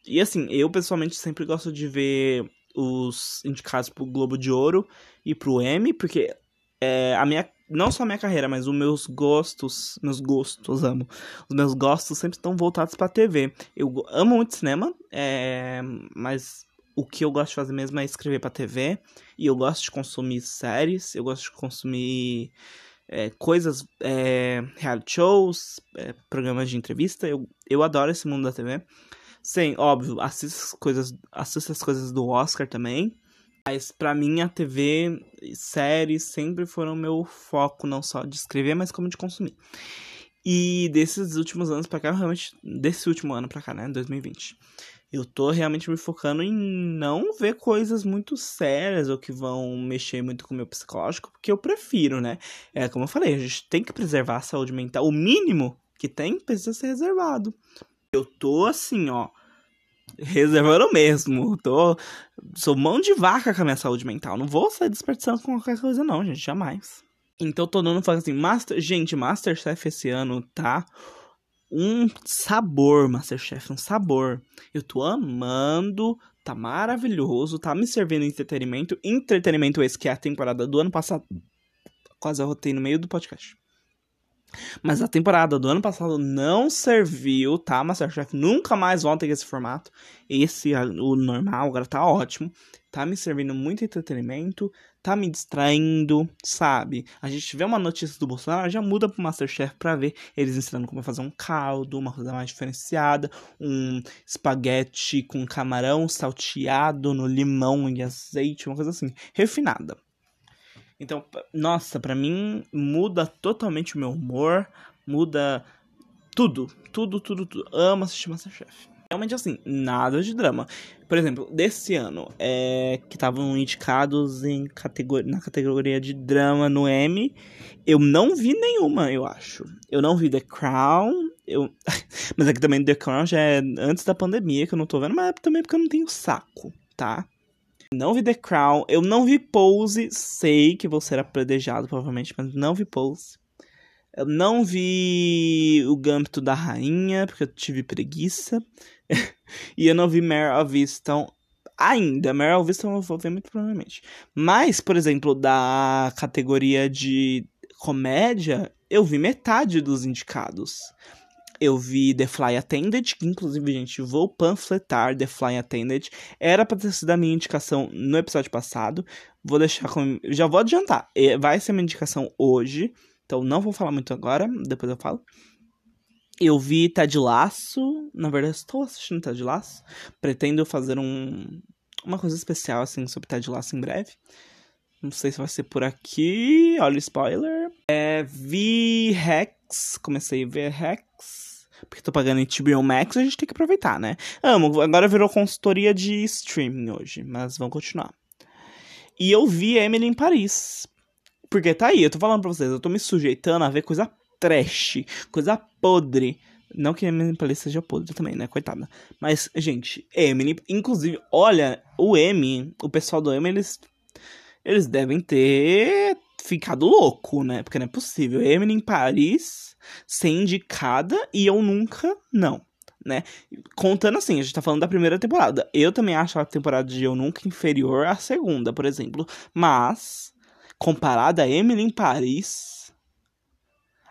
E assim, eu pessoalmente sempre gosto de ver os indicados pro Globo de Ouro e pro Emmy, porque é, a minha não só a minha carreira, mas os meus gostos, meus gostos, amo. Os meus gostos sempre estão voltados pra TV. Eu amo muito cinema, é, mas o que eu gosto de fazer mesmo é escrever pra TV. E eu gosto de consumir séries, eu gosto de consumir é, coisas, é, reality shows, é, programas de entrevista. Eu, eu adoro esse mundo da TV. Sim, óbvio, assisto as coisas, assisto as coisas do Oscar também. Mas para mim a TV séries sempre foram meu foco, não só de escrever, mas como de consumir. E desses últimos anos pra cá, realmente, desse último ano pra cá, né, 2020, eu tô realmente me focando em não ver coisas muito sérias ou que vão mexer muito com o meu psicológico, porque eu prefiro, né? É como eu falei, a gente tem que preservar a saúde mental. O mínimo que tem precisa ser reservado. Eu tô assim, ó, reservando mesmo. Tô, sou mão de vaca com a minha saúde mental. Não vou sair desperdiçando com qualquer coisa, não, gente. Jamais. Então tô dando assim, Master, gente, Masterchef esse ano tá um sabor, Masterchef, um sabor. Eu tô amando, tá maravilhoso, tá me servindo entretenimento. Entretenimento esse que é a temporada do ano passado. Quase arrotei no meio do podcast. Mas a temporada do ano passado não serviu, tá? Masterchef nunca mais volta com esse formato. Esse, o normal, agora tá ótimo. Tá me servindo muito entretenimento, tá me distraindo, sabe? A gente vê uma notícia do Bolsonaro, já muda pro Masterchef pra ver eles ensinando como fazer um caldo, uma coisa mais diferenciada, um espaguete com camarão salteado no limão e azeite, uma coisa assim, refinada. Então, nossa, para mim muda totalmente o meu humor, muda tudo, tudo, tudo, tudo. Amo assistir Masterchef. Realmente assim, nada de drama. Por exemplo, desse ano, é, que estavam indicados em categoria, na categoria de drama no M, eu não vi nenhuma, eu acho. Eu não vi The Crown, eu... mas aqui também The Crown já é antes da pandemia, que eu não tô vendo, mas é também porque eu não tenho saco, tá? Não vi The Crown. Eu não vi Pose. Sei que vou ser apredejado, provavelmente, mas não vi Pose. Eu não vi o Gâmbito da Rainha, porque eu tive preguiça. e eu não vi Mare of Easton ainda. Mare of Easton eu vou ver muito provavelmente. Mas, por exemplo, da categoria de comédia, eu vi metade dos indicados eu vi The Fly Attended, que inclusive, gente, vou panfletar The Fly Attended. Era pra ter sido a minha indicação no episódio passado. Vou deixar com. Já vou adiantar. Vai ser minha indicação hoje. Então não vou falar muito agora, depois eu falo. Eu vi Ted Laço. Na verdade, estou assistindo Ted Laço. Pretendo fazer um, uma coisa especial, assim, sobre Ted Laço em breve. Não sei se vai ser por aqui. Olha o spoiler. É, vi Rex. Comecei a ver Rex. Porque tô pagando em HBO Max, a gente tem que aproveitar, né? Amo. Agora virou consultoria de streaming hoje. Mas vamos continuar. E eu vi Emily em Paris. Porque tá aí, eu tô falando pra vocês, eu tô me sujeitando a ver coisa trash, coisa podre. Não que Emily Paris seja podre também, né? Coitada. Mas, gente, Emily, inclusive, olha, o M, o pessoal do M, eles eles devem ter ficado louco, né? Porque não é possível. Emily em Paris ser indicada e eu nunca não, né? Contando assim, a gente tá falando da primeira temporada. Eu também acho a temporada de Eu Nunca inferior à segunda, por exemplo. Mas, comparada a Emily em Paris,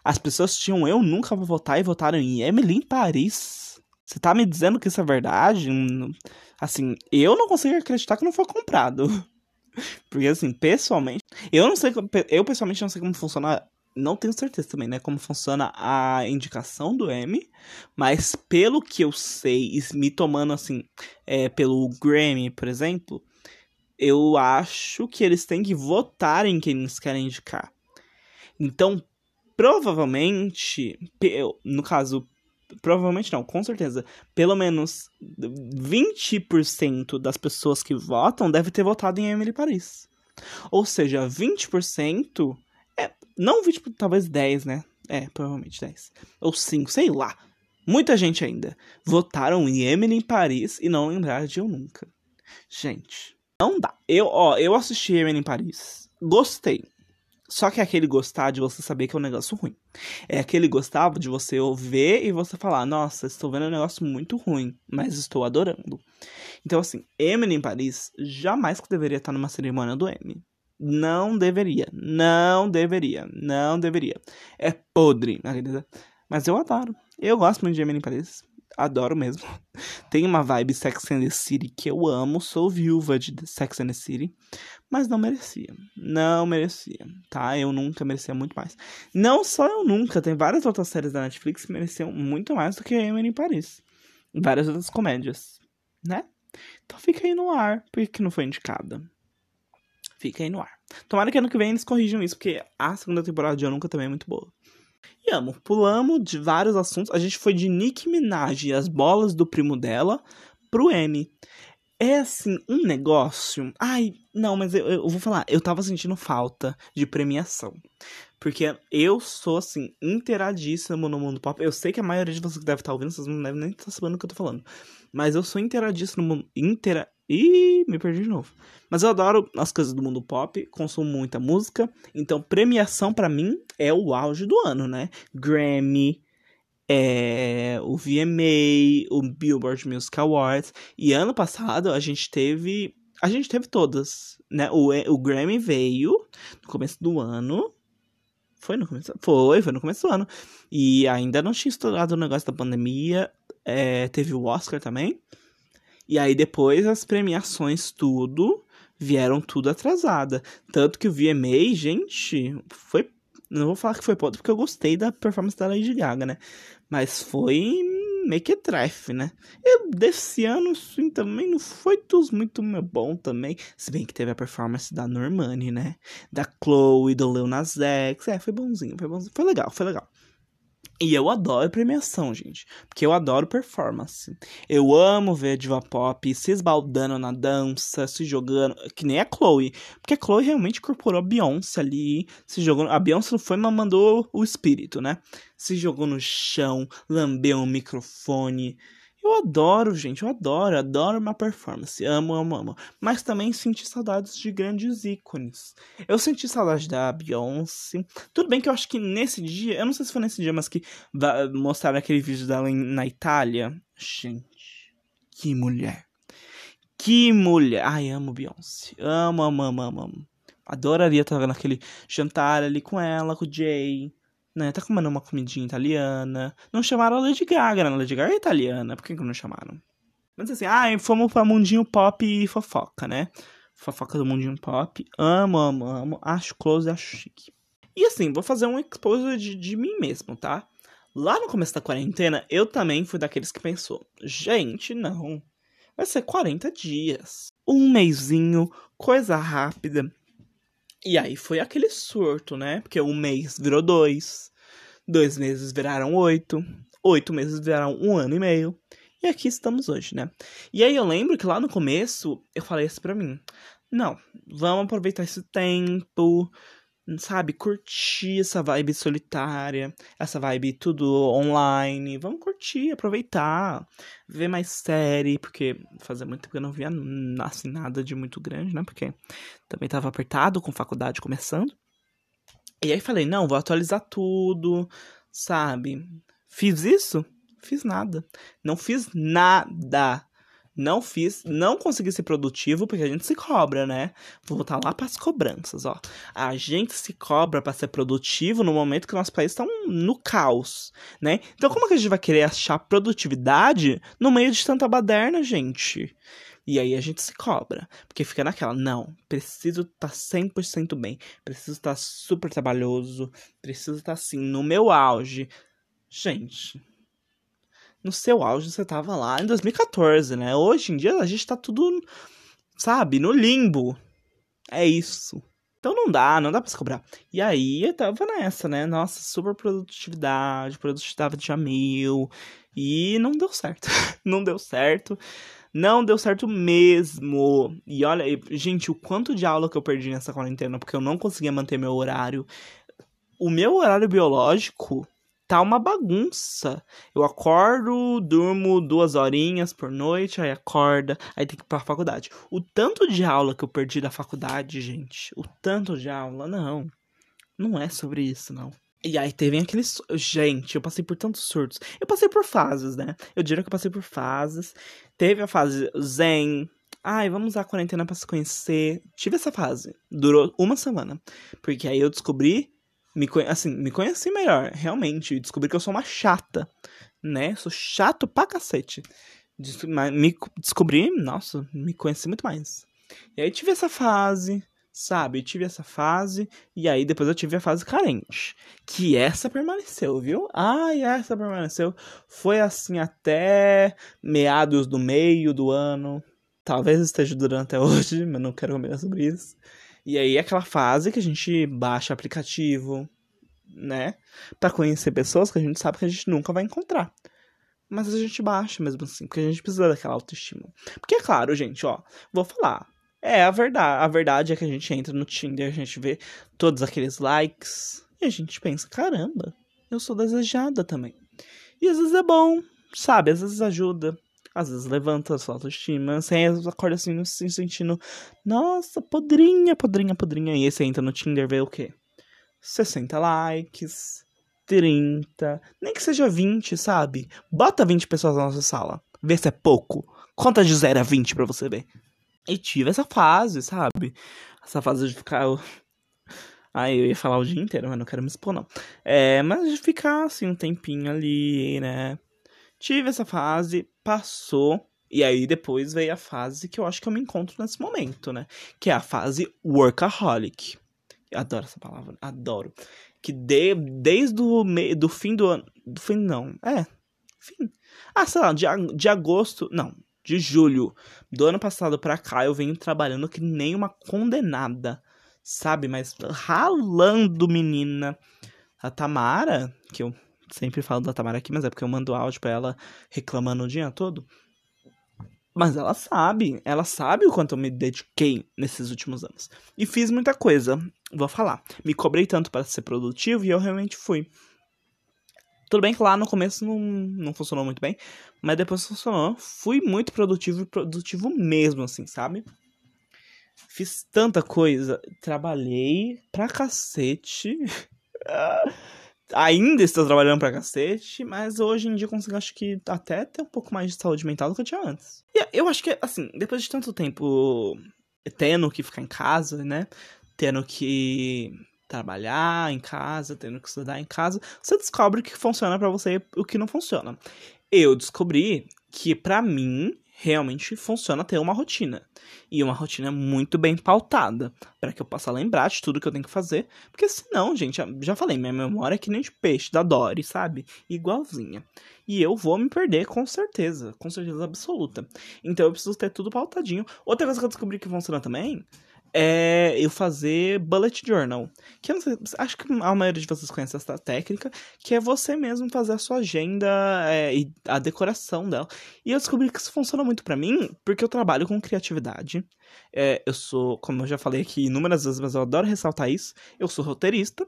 as pessoas tinham Eu Nunca Vou Votar e votaram em Emily em Paris. Você tá me dizendo que isso é verdade? Assim, eu não consigo acreditar que não foi comprado. Porque assim, pessoalmente, eu não sei, eu pessoalmente não sei como funciona, não tenho certeza também, né, como funciona a indicação do M, mas pelo que eu sei, me tomando assim, é, pelo Grammy, por exemplo, eu acho que eles têm que votar em quem eles querem indicar. Então, provavelmente, no caso, provavelmente não, com certeza, pelo menos 20% das pessoas que votam deve ter votado em Emily Paris. Ou seja, 20% é, não 20, talvez 10, né? É, provavelmente 10. Ou 5, sei lá. Muita gente ainda votaram em Emily em Paris e não lembraram de Eu Nunca. Gente, não dá. Eu, ó, eu assisti Emily em Paris. Gostei. Só que é aquele gostar de você saber que é um negócio ruim. É aquele gostar de você ouvir e você falar, nossa, estou vendo um negócio muito ruim, mas estou adorando. Então, assim, Emily em Paris jamais que deveria estar numa cerimônia do Emmy. Não deveria. Não deveria. Não deveria. É podre. Mas eu adoro. Eu gosto muito de Emily Paris. Adoro mesmo. Tem uma vibe Sex and the City que eu amo. Sou viúva de Sex and the City. Mas não merecia. Não merecia. Tá? Eu nunca merecia muito mais. Não só eu nunca. Tem várias outras séries da Netflix que mereciam muito mais do que Emily em Paris. Várias outras comédias. Né? Então fica aí no ar. Por que não foi indicada? Fica aí no ar. Tomara que ano que vem eles corrijam isso, porque a segunda temporada de Eu Nunca também é muito boa. E amo, pulamos de vários assuntos. A gente foi de Nicki Minaj e as bolas do primo dela pro M. É assim, um negócio. Ai, não, mas eu, eu vou falar, eu tava sentindo falta de premiação. Porque eu sou, assim, inteiradíssimo no mundo pop. Eu sei que a maioria de vocês que deve estar ouvindo, vocês não devem nem estar sabendo o que eu tô falando. Mas eu sou inteiradíssimo no mundo. Intera... Ih, me perdi de novo. Mas eu adoro as coisas do mundo pop, consumo muita música. Então, premiação para mim é o auge do ano, né? Grammy, é, o VMA, o Billboard Music Awards. E ano passado a gente teve. A gente teve todas, né? O, o Grammy veio no começo do ano. Foi no começo? Foi, foi no começo do ano. E ainda não tinha estourado o negócio da pandemia. É, teve o Oscar também. E aí depois as premiações, tudo, vieram tudo atrasada. Tanto que o VMA, gente, foi. Não vou falar que foi podre, porque eu gostei da performance da Lady Gaga, né? Mas foi meio que trefe, né? E desse ano, sim, também não foi dos muito bom também. Se bem que teve a performance da Normani, né? Da Chloe, do Lil X. É, foi bonzinho, foi bonzinho. Foi legal, foi legal. E eu adoro premiação, gente. Porque eu adoro performance. Eu amo ver diva pop se esbaldando na dança, se jogando. Que nem a Chloe. Porque a Chloe realmente incorporou a Beyoncé ali. Se jogou. A Beyoncé não foi, mas mandou o espírito, né? Se jogou no chão, lambeu o microfone. Eu adoro, gente, eu adoro, adoro uma performance. Amo, amo, amo. Mas também senti saudades de grandes ícones. Eu senti saudade da Beyoncé. Tudo bem que eu acho que nesse dia, eu não sei se foi nesse dia, mas que mostraram aquele vídeo dela na Itália. Gente, que mulher. Que mulher. Ai, amo Beyoncé. Amo, amo, amo, amo. Adoraria estar naquele jantar ali com ela, com o Jay né? Tá comendo uma comidinha italiana. Não chamaram a Lady Gaga, né? A Lady Gaga é italiana. Por que, que não chamaram? Mas assim, ah, fomos pra Mundinho Pop e fofoca, né? Fofoca do Mundinho Pop. Amo, amo, amo. Acho close, acho chique. E assim, vou fazer um exposure de, de mim mesmo, tá? Lá no começo da quarentena, eu também fui daqueles que pensou: gente, não. Vai ser 40 dias. Um mêsinho, coisa rápida. E aí foi aquele surto, né? Porque um mês virou dois, dois meses viraram oito, oito meses viraram um ano e meio. E aqui estamos hoje, né? E aí eu lembro que lá no começo eu falei assim pra mim: não, vamos aproveitar esse tempo, sabe, curtir essa vibe solitária, essa vibe tudo online. Vamos curtir, aproveitar, ver mais série, porque fazia muito tempo que eu não via assim, nada de muito grande, né? Porque também tava apertado com faculdade começando. E aí falei, não, vou atualizar tudo, sabe? Fiz isso? Fiz nada. Não fiz nada. Não fiz, não consegui ser produtivo porque a gente se cobra, né? Vou voltar lá para as cobranças, ó. A gente se cobra para ser produtivo no momento que o nosso país está no caos, né? Então como que a gente vai querer achar produtividade no meio de tanta baderna, gente? E aí a gente se cobra, porque fica naquela, não, preciso estar tá 100% bem, preciso estar tá super trabalhoso, preciso estar tá, assim no meu auge. Gente, no seu auge você tava lá em 2014, né? Hoje em dia a gente tá tudo, sabe, no limbo. É isso. Então não dá, não dá pra se cobrar. E aí eu tava nessa, né? Nossa, super produtividade, produtividade já mil. E não deu certo. não deu certo. Não deu certo mesmo. E olha, gente, o quanto de aula que eu perdi nessa quarentena, porque eu não conseguia manter meu horário. O meu horário biológico tá uma bagunça. Eu acordo, durmo duas horinhas por noite, aí acorda, aí tem que ir pra faculdade. O tanto de aula que eu perdi da faculdade, gente, o tanto de aula, não. Não é sobre isso, não. E aí teve aqueles. Gente, eu passei por tantos surtos. Eu passei por fases, né? Eu diria que eu passei por fases. Teve a fase zen, Ai, vamos usar a quarentena pra se conhecer. Tive essa fase. Durou uma semana. Porque aí eu descobri. Me, assim, me conheci melhor, realmente. Descobri que eu sou uma chata. Né? Sou chato pra cacete. Me descobri, nossa, me conheci muito mais. E aí tive essa fase, sabe? Tive essa fase. E aí depois eu tive a fase carente. Que essa permaneceu, viu? Ai, essa permaneceu. Foi assim até meados do meio do ano. Talvez esteja durando até hoje, mas não quero comentar sobre isso. E aí é aquela fase que a gente baixa aplicativo, né? Pra conhecer pessoas que a gente sabe que a gente nunca vai encontrar. Mas a gente baixa mesmo assim, porque a gente precisa daquela autoestima. Porque é claro, gente, ó, vou falar. É a verdade. A verdade é que a gente entra no Tinder, a gente vê todos aqueles likes e a gente pensa, caramba, eu sou desejada também. E às vezes é bom, sabe? Às vezes ajuda. Às vezes levanta a sua autoestima. Você acorda assim, se sentindo, nossa, podrinha, podrinha, podrinha. E aí você entra no Tinder vê o quê? 60 likes, 30, nem que seja 20, sabe? Bota 20 pessoas na nossa sala. Vê se é pouco. Conta de 0 a 20 pra você ver. E tive essa fase, sabe? Essa fase de ficar. Ai, eu ia falar o dia inteiro, mas não quero me expor, não. É, mas de ficar assim um tempinho ali, né? Tive essa fase, passou. E aí depois veio a fase que eu acho que eu me encontro nesse momento, né? Que é a fase workaholic. Eu adoro essa palavra, adoro que de, desde o me, do fim do ano. Do fim, não. É. Fim. Ah, sei lá, de, de agosto. Não, de julho do ano passado pra cá, eu venho trabalhando que nem uma condenada. Sabe? Mas ralando, menina. A Tamara, que eu sempre falo da Tamara aqui, mas é porque eu mando áudio pra ela reclamando o dia todo. Mas ela sabe, ela sabe o quanto eu me dediquei nesses últimos anos. E fiz muita coisa, vou falar. Me cobrei tanto para ser produtivo e eu realmente fui. Tudo bem que lá no começo não, não funcionou muito bem, mas depois funcionou. Fui muito produtivo e produtivo mesmo, assim, sabe? Fiz tanta coisa, trabalhei pra cacete. ainda estou trabalhando pra cacete, mas hoje em dia eu consigo, acho que, até ter um pouco mais de saúde mental do que eu tinha antes. E eu acho que, assim, depois de tanto tempo tendo que ficar em casa, né? Tendo que trabalhar em casa, tendo que estudar em casa, você descobre o que funciona para você e o que não funciona. Eu descobri que para mim realmente funciona ter uma rotina. E uma rotina muito bem pautada, para que eu possa lembrar de tudo que eu tenho que fazer. Porque senão, gente, já falei, minha memória é que nem de peixe da Dory, sabe? Igualzinha. E eu vou me perder com certeza, com certeza absoluta. Então eu preciso ter tudo pautadinho. Outra coisa que eu descobri que funciona também é eu fazer bullet journal. Que eu sei, acho que a maioria de vocês conhece essa técnica, que é você mesmo fazer a sua agenda é, e a decoração dela. E eu descobri que isso funciona muito para mim, porque eu trabalho com criatividade. É, eu sou, como eu já falei aqui inúmeras vezes, mas eu adoro ressaltar isso, eu sou roteirista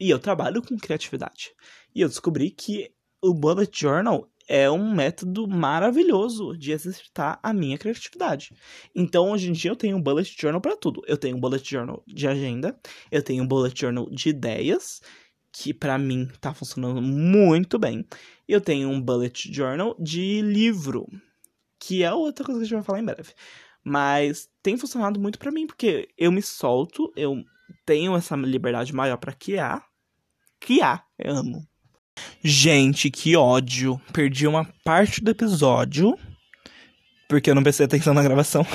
e eu trabalho com criatividade. E eu descobri que o bullet journal é um método maravilhoso de exercitar a minha criatividade. Então, hoje em dia, eu tenho um bullet journal para tudo. Eu tenho um bullet journal de agenda, eu tenho um bullet journal de ideias, que para mim tá funcionando muito bem. Eu tenho um bullet journal de livro, que é outra coisa que a gente vai falar em breve. Mas tem funcionado muito para mim, porque eu me solto, eu tenho essa liberdade maior para criar. Criar, eu amo. Gente, que ódio. Perdi uma parte do episódio. Porque eu não prestei atenção na gravação.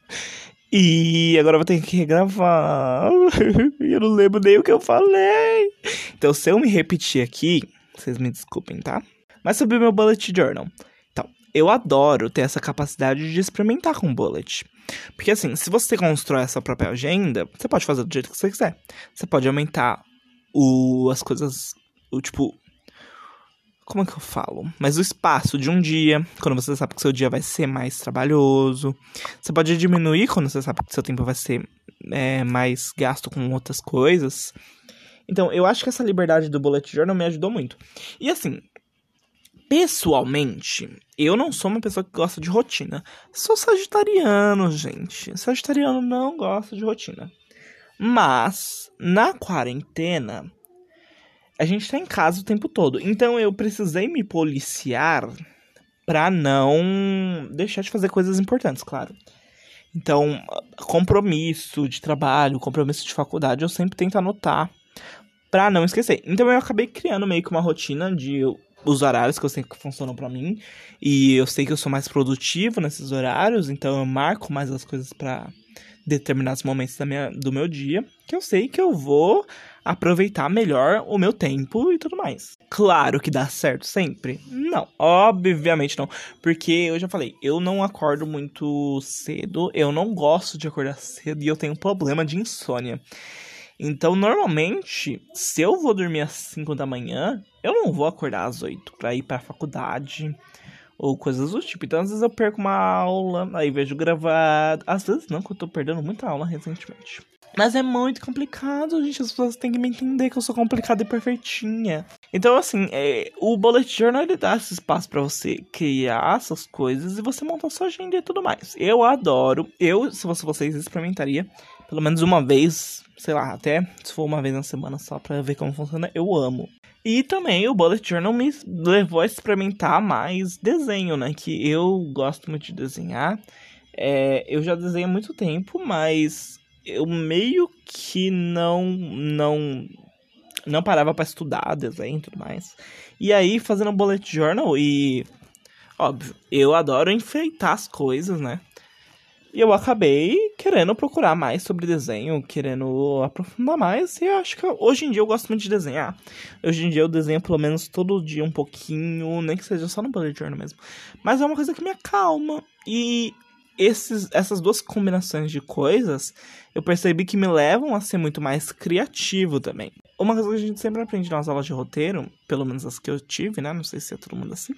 e agora eu vou ter que regravar. eu não lembro nem o que eu falei. Então, se eu me repetir aqui, vocês me desculpem, tá? Mas sobre o meu bullet journal. Então, eu adoro ter essa capacidade de experimentar com bullet. Porque assim, se você constrói essa própria agenda, você pode fazer do jeito que você quiser. Você pode aumentar o, as coisas, o tipo, como é que eu falo? Mas o espaço de um dia, quando você sabe que seu dia vai ser mais trabalhoso. Você pode diminuir quando você sabe que seu tempo vai ser é, mais gasto com outras coisas. Então, eu acho que essa liberdade do bullet journal me ajudou muito. E assim, pessoalmente, eu não sou uma pessoa que gosta de rotina. Sou sagitariano, gente. Sagitariano não gosta de rotina. Mas, na quarentena, a gente tá em casa o tempo todo. Então eu precisei me policiar pra não deixar de fazer coisas importantes, claro. Então, compromisso de trabalho, compromisso de faculdade, eu sempre tento anotar pra não esquecer. Então eu acabei criando meio que uma rotina de os horários que eu sei que funcionam para mim. E eu sei que eu sou mais produtivo nesses horários, então eu marco mais as coisas para determinados momentos da minha, do meu dia, que eu sei que eu vou aproveitar melhor o meu tempo e tudo mais. Claro que dá certo sempre? Não, obviamente não. Porque eu já falei, eu não acordo muito cedo, eu não gosto de acordar cedo e eu tenho problema de insônia. Então, normalmente, se eu vou dormir às 5 da manhã, eu não vou acordar às 8 para ir para a faculdade ou coisas do tipo. Então, às vezes eu perco uma aula, aí vejo gravado. Às vezes não, que eu tô perdendo muita aula recentemente. Mas é muito complicado, gente. As pessoas têm que me entender que eu sou complicada e perfeitinha. Então, assim, é, o Bullet Journal ele dá esse espaço para você criar essas coisas e você montar sua agenda e tudo mais. Eu adoro. Eu, se fosse vocês, experimentaria pelo menos uma vez, sei lá, até se for uma vez na semana só pra ver como funciona. Eu amo. E também o Bullet Journal me levou a experimentar mais desenho, né? Que eu gosto muito de desenhar. É, eu já desenho há muito tempo, mas eu meio que não não não parava para estudar desenho e tudo mais. E aí fazendo bullet journal e óbvio, eu adoro enfeitar as coisas, né? E eu acabei querendo procurar mais sobre desenho, querendo aprofundar mais. E eu acho que hoje em dia eu gosto muito de desenhar. Hoje em dia eu desenho pelo menos todo dia um pouquinho, nem que seja só no bullet journal mesmo. Mas é uma coisa que me acalma. E esses, essas duas combinações de coisas eu percebi que me levam a ser muito mais criativo também. Uma coisa que a gente sempre aprende nas aulas de roteiro, pelo menos as que eu tive, né? Não sei se é todo mundo assim,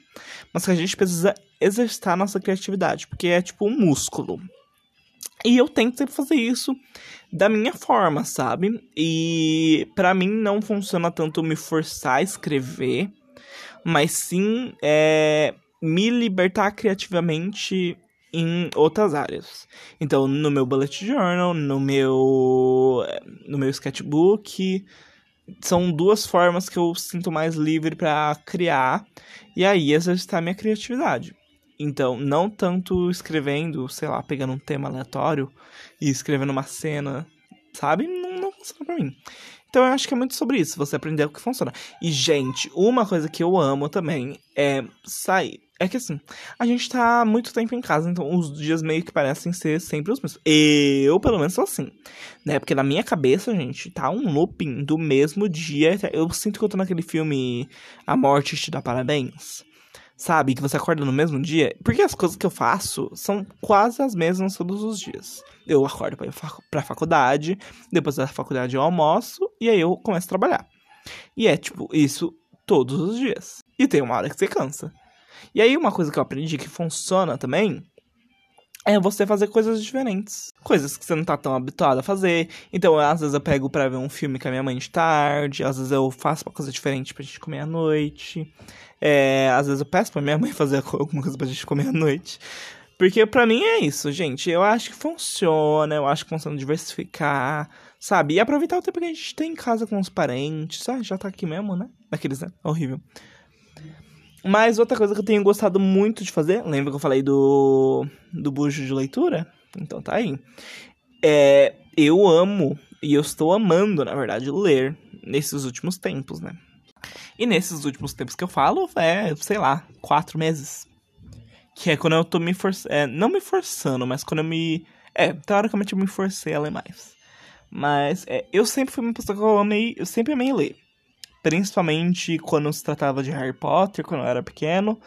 mas que a gente precisa exercitar a nossa criatividade, porque é tipo um músculo. E eu tento sempre fazer isso da minha forma, sabe? E para mim não funciona tanto me forçar a escrever, mas sim é, me libertar criativamente em outras áreas. Então, no meu bullet journal, no meu no meu sketchbook, são duas formas que eu sinto mais livre para criar e aí exercitar minha criatividade. Então, não tanto escrevendo, sei lá, pegando um tema aleatório e escrevendo uma cena, sabe? Não, não funciona pra mim. Então, eu acho que é muito sobre isso, você aprender o que funciona. E, gente, uma coisa que eu amo também é sair. É que assim, a gente tá muito tempo em casa, então os dias meio que parecem ser sempre os mesmos. Eu, pelo menos, sou assim. Né? Porque na minha cabeça, gente, tá um looping do mesmo dia. Eu sinto que eu tô naquele filme A Morte Te Dá Parabéns sabe? Que você acorda no mesmo dia. Porque as coisas que eu faço são quase as mesmas todos os dias. Eu acordo pra pra faculdade, depois da faculdade eu almoço e aí eu começo a trabalhar. E é tipo isso todos os dias. E tem uma hora que você cansa. E aí uma coisa que eu aprendi que funciona também é você fazer coisas diferentes. Coisas que você não tá tão habituado a fazer. Então, às vezes eu pego pra ver um filme com a minha mãe de tarde, às vezes eu faço uma coisa diferente pra gente comer à noite. É, às vezes eu peço pra minha mãe fazer alguma coisa pra gente comer à noite. Porque pra mim é isso, gente. Eu acho que funciona, eu acho que funciona diversificar, sabe? E aproveitar o tempo que a gente tem em casa com os parentes. Ah, já tá aqui mesmo, né? Daqueles, né? Horrível. Mas outra coisa que eu tenho gostado muito de fazer, lembra que eu falei do, do bujo de leitura? Então tá aí. É, eu amo, e eu estou amando, na verdade, ler nesses últimos tempos, né? E nesses últimos tempos que eu falo, é, sei lá, quatro meses. Que é quando eu tô me forçando. É, não me forçando, mas quando eu me. É, teoricamente eu me forcei a ler mais. Mas é, eu sempre fui uma pessoa que eu amei. Eu sempre amei ler. Principalmente quando se tratava de Harry Potter, quando eu era pequeno.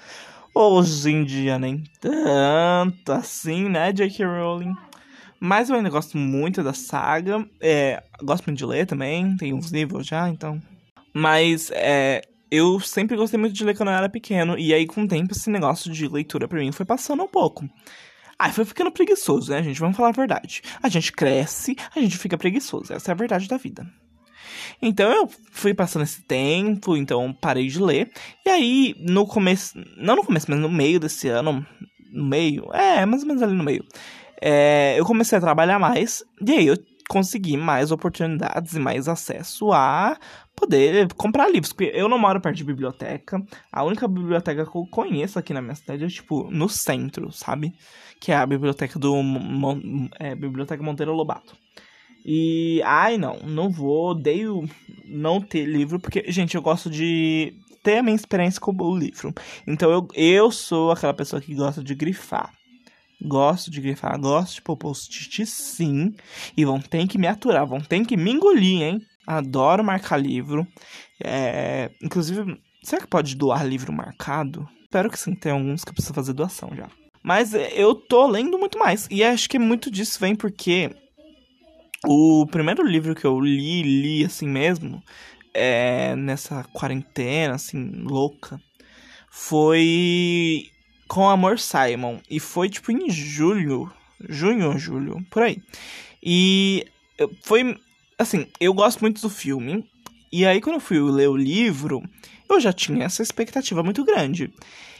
Hoje em dia nem tanto assim, né, J.K. Rowling. Mas eu ainda gosto muito da saga. É, gosto muito de ler também. Tem uns livros já, então. Mas é, eu sempre gostei muito de ler quando eu era pequeno. E aí, com o tempo, esse negócio de leitura pra mim foi passando um pouco. Aí foi ficando preguiçoso, né, gente? Vamos falar a verdade. A gente cresce, a gente fica preguiçoso. Essa é a verdade da vida. Então eu fui passando esse tempo, então parei de ler. E aí, no começo, não no começo, mas no meio desse ano, no meio, é, mais ou menos ali no meio, é, eu comecei a trabalhar mais. E aí eu conseguir mais oportunidades e mais acesso a poder comprar livros. Porque eu não moro perto de biblioteca. A única biblioteca que eu conheço aqui na minha cidade é, tipo, no centro, sabe? Que é a biblioteca do. É, biblioteca Monteiro Lobato. E. Ai, não, não vou. Odeio não ter livro, porque, gente, eu gosto de ter a minha experiência com o livro. Então eu, eu sou aquela pessoa que gosta de grifar. Gosto de grifar, gosto de pôr post-it sim. E vão ter que me aturar, vão ter que me engolir, hein? Adoro marcar livro. É, inclusive, será que pode doar livro marcado? Espero que sim, tem alguns que precisa fazer doação já. Mas é, eu tô lendo muito mais. E acho que muito disso vem porque o primeiro livro que eu li, li assim mesmo, é, nessa quarentena, assim, louca, foi com Amor Simon. E foi, tipo, em julho. Junho ou julho, por aí. E foi, assim, eu gosto muito do filme. E aí, quando eu fui ler o livro, eu já tinha essa expectativa muito grande.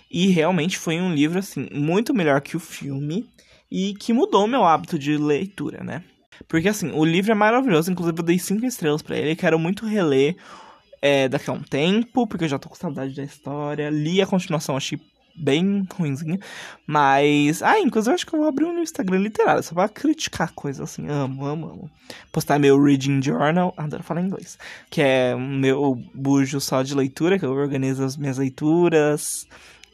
E realmente foi um livro, assim, muito melhor que o filme. E que mudou o meu hábito de leitura, né? Porque assim, o livro é maravilhoso, inclusive eu dei cinco estrelas para ele, quero muito reler é, daqui a um tempo, porque eu já tô com saudade da história. Li a continuação, achei bem ruimzinha. Mas. Ah, inclusive eu acho que eu vou abrir um Instagram literário, só pra criticar coisas assim. Amo, amo, amo. Postar meu Reading Journal. Adoro falar inglês. Que é meu bujo só de leitura, que eu organizo as minhas leituras.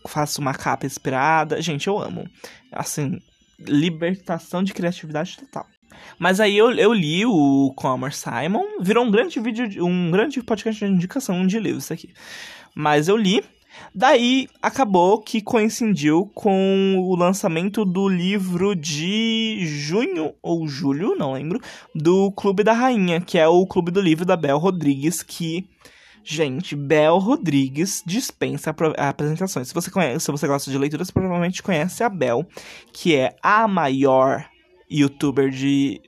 Faço uma capa inspirada. Gente, eu amo. Assim, libertação de criatividade total. Mas aí eu, eu li o Commerce Simon, virou um grande vídeo, um grande podcast de indicação de livros aqui. Mas eu li, daí acabou que coincidiu com o lançamento do livro de junho ou julho, não lembro, do Clube da Rainha, que é o clube do livro da Bel Rodrigues, que Gente, Bel Rodrigues dispensa apresentações. Se você conhece, se você gosta de leitura, você provavelmente conhece a Bel, que é a maior youtuber de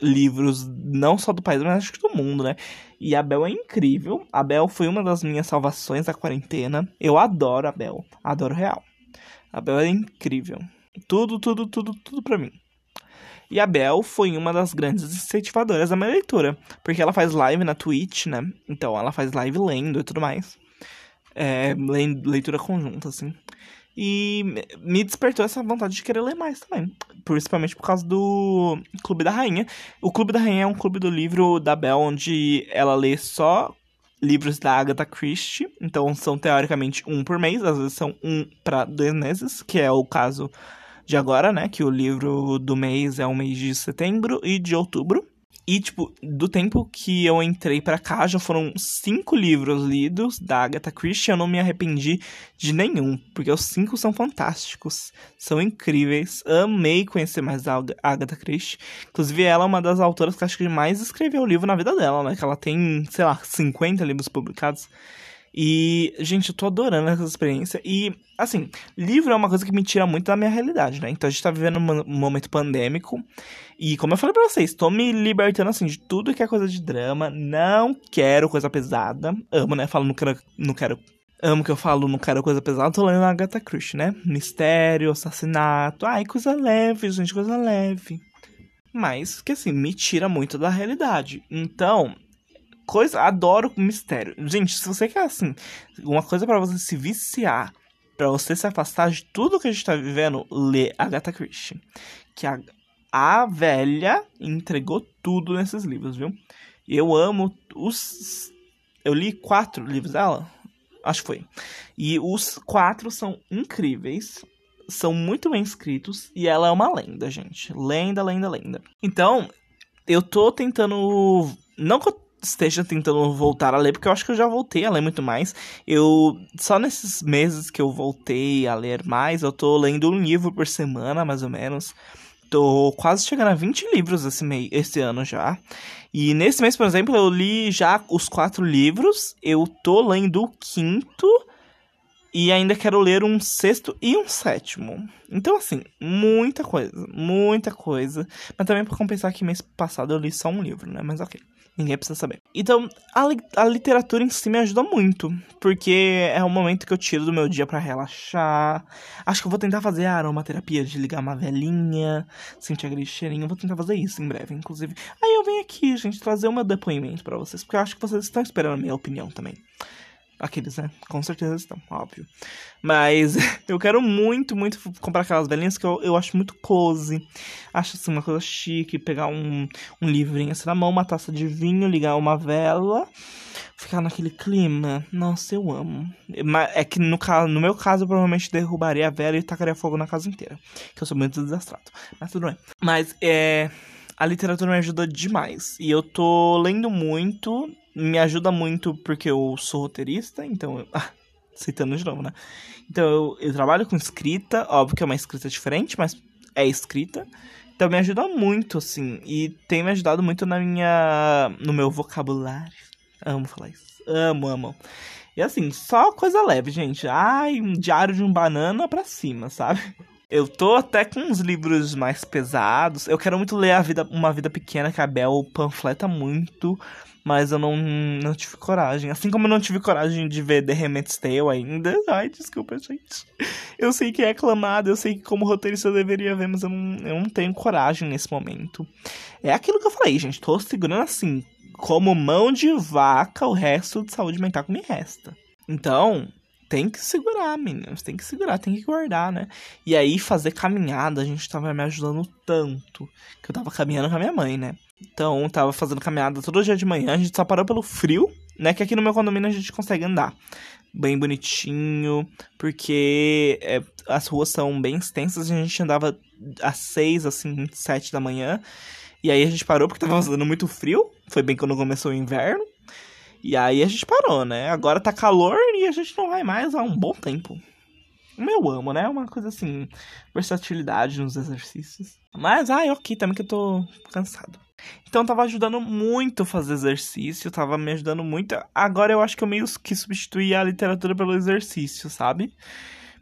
livros, não só do país, mas acho que do mundo, né? E a Bel é incrível. A Bel foi uma das minhas salvações da quarentena. Eu adoro a Bel. Adoro real. A Bel é incrível. Tudo, tudo, tudo, tudo pra mim. E a Bel foi uma das grandes incentivadoras da minha leitura. Porque ela faz live na Twitch, né? Então ela faz live lendo e tudo mais. É, leitura conjunta, assim. E me despertou essa vontade de querer ler mais também. Principalmente por causa do Clube da Rainha. O Clube da Rainha é um clube do livro da Belle, onde ela lê só livros da Agatha Christie. Então são teoricamente um por mês, às vezes são um para dois meses, que é o caso de agora, né? Que o livro do mês é o mês de setembro e de outubro. E, tipo, do tempo que eu entrei para cá, já foram cinco livros lidos da Agatha Christie. Eu não me arrependi de nenhum, porque os cinco são fantásticos, são incríveis. Amei conhecer mais a Agatha Christie. Inclusive, ela é uma das autoras que acho que mais escreveu livro na vida dela, né? Que ela tem, sei lá, 50 livros publicados. E, gente, eu tô adorando essa experiência. E, assim, livro é uma coisa que me tira muito da minha realidade, né? Então a gente tá vivendo um momento pandêmico. E, como eu falei pra vocês, tô me libertando, assim, de tudo que é coisa de drama. Não quero coisa pesada. Amo, né? Falo, não quero. Não quero Amo que eu falo, não quero coisa pesada, tô lendo a Agatha Christie, né? Mistério, assassinato, ai, coisa leve, gente, coisa leve. Mas que assim, me tira muito da realidade. Então, coisa. Adoro mistério. Gente, se você quer, assim, uma coisa para você se viciar, para você se afastar de tudo que a gente tá vivendo, lê Agatha Christie. Que a, a velha entregou tudo nesses livros, viu? Eu amo os. Eu li quatro livros dela. Acho que foi. E os quatro são incríveis. São muito bem escritos. E ela é uma lenda, gente. Lenda, lenda, lenda. Então, eu tô tentando. Não que eu esteja tentando voltar a ler, porque eu acho que eu já voltei a ler muito mais. Eu só nesses meses que eu voltei a ler mais, eu tô lendo um livro por semana, mais ou menos. Tô quase chegando a 20 livros esse, mês, esse ano já. E nesse mês, por exemplo, eu li já os quatro livros. Eu tô lendo o quinto. E ainda quero ler um sexto e um sétimo. Então, assim, muita coisa. Muita coisa. Mas também pra compensar que mês passado eu li só um livro, né? Mas ok. Ninguém precisa saber. Então, a, li a literatura em si me ajuda muito. Porque é um momento que eu tiro do meu dia para relaxar. Acho que eu vou tentar fazer a aromaterapia de ligar uma velhinha, sentir aquele cheirinho. vou tentar fazer isso em breve, inclusive. Aí eu venho aqui, gente, trazer o meu depoimento para vocês. Porque eu acho que vocês estão esperando a minha opinião também. Aqueles, né? Com certeza estão, óbvio. Mas eu quero muito, muito comprar aquelas velhinhas que eu, eu acho muito cozy. Acho assim uma coisa chique. Pegar um, um livrinho assim na mão, uma taça de vinho, ligar uma vela, ficar naquele clima. Nossa, eu amo. É que no, no meu caso, eu provavelmente derrubaria a vela e tacaria fogo na casa inteira. Que eu sou muito desastrado. Mas tudo bem. Mas é. A literatura me ajuda demais. E eu tô lendo muito me ajuda muito porque eu sou roteirista, então. Eu... Citando de novo, né? Então eu, eu trabalho com escrita, óbvio que é uma escrita diferente, mas é escrita. Então me ajuda muito, assim. E tem me ajudado muito na minha. no meu vocabulário. Amo falar isso. Amo, amo. E assim, só coisa leve, gente. Ai, um diário de um banana pra cima, sabe? Eu tô até com uns livros mais pesados. Eu quero muito ler a vida, Uma Vida Pequena, que a Bel panfleta muito mas eu não, não tive coragem. Assim como eu não tive coragem de ver The Handmaid's Tale ainda. Ai, desculpa, gente. Eu sei que é aclamado, eu sei que como roteirista eu deveria ver, mas eu não, eu não tenho coragem nesse momento. É aquilo que eu falei, gente. Tô segurando assim, como mão de vaca, o resto de saúde mental que me resta. Então, tem que segurar, meninas. Tem que segurar, tem que guardar, né? E aí, fazer caminhada, a gente tava me ajudando tanto. Que eu tava caminhando com a minha mãe, né? Então, tava fazendo caminhada todo dia de manhã. A gente só parou pelo frio, né? Que aqui no meu condomínio a gente consegue andar bem bonitinho, porque é, as ruas são bem extensas. A gente andava às seis, assim, sete da manhã. E aí a gente parou porque tava fazendo muito frio. Foi bem quando começou o inverno. E aí a gente parou, né? Agora tá calor e a gente não vai mais há um bom tempo. Eu amo, né? Uma coisa assim, versatilidade nos exercícios. Mas, ai, ok, também que eu tô cansado. Então tava ajudando muito fazer exercício, tava me ajudando muito. Agora eu acho que eu meio que substituí a literatura pelo exercício, sabe?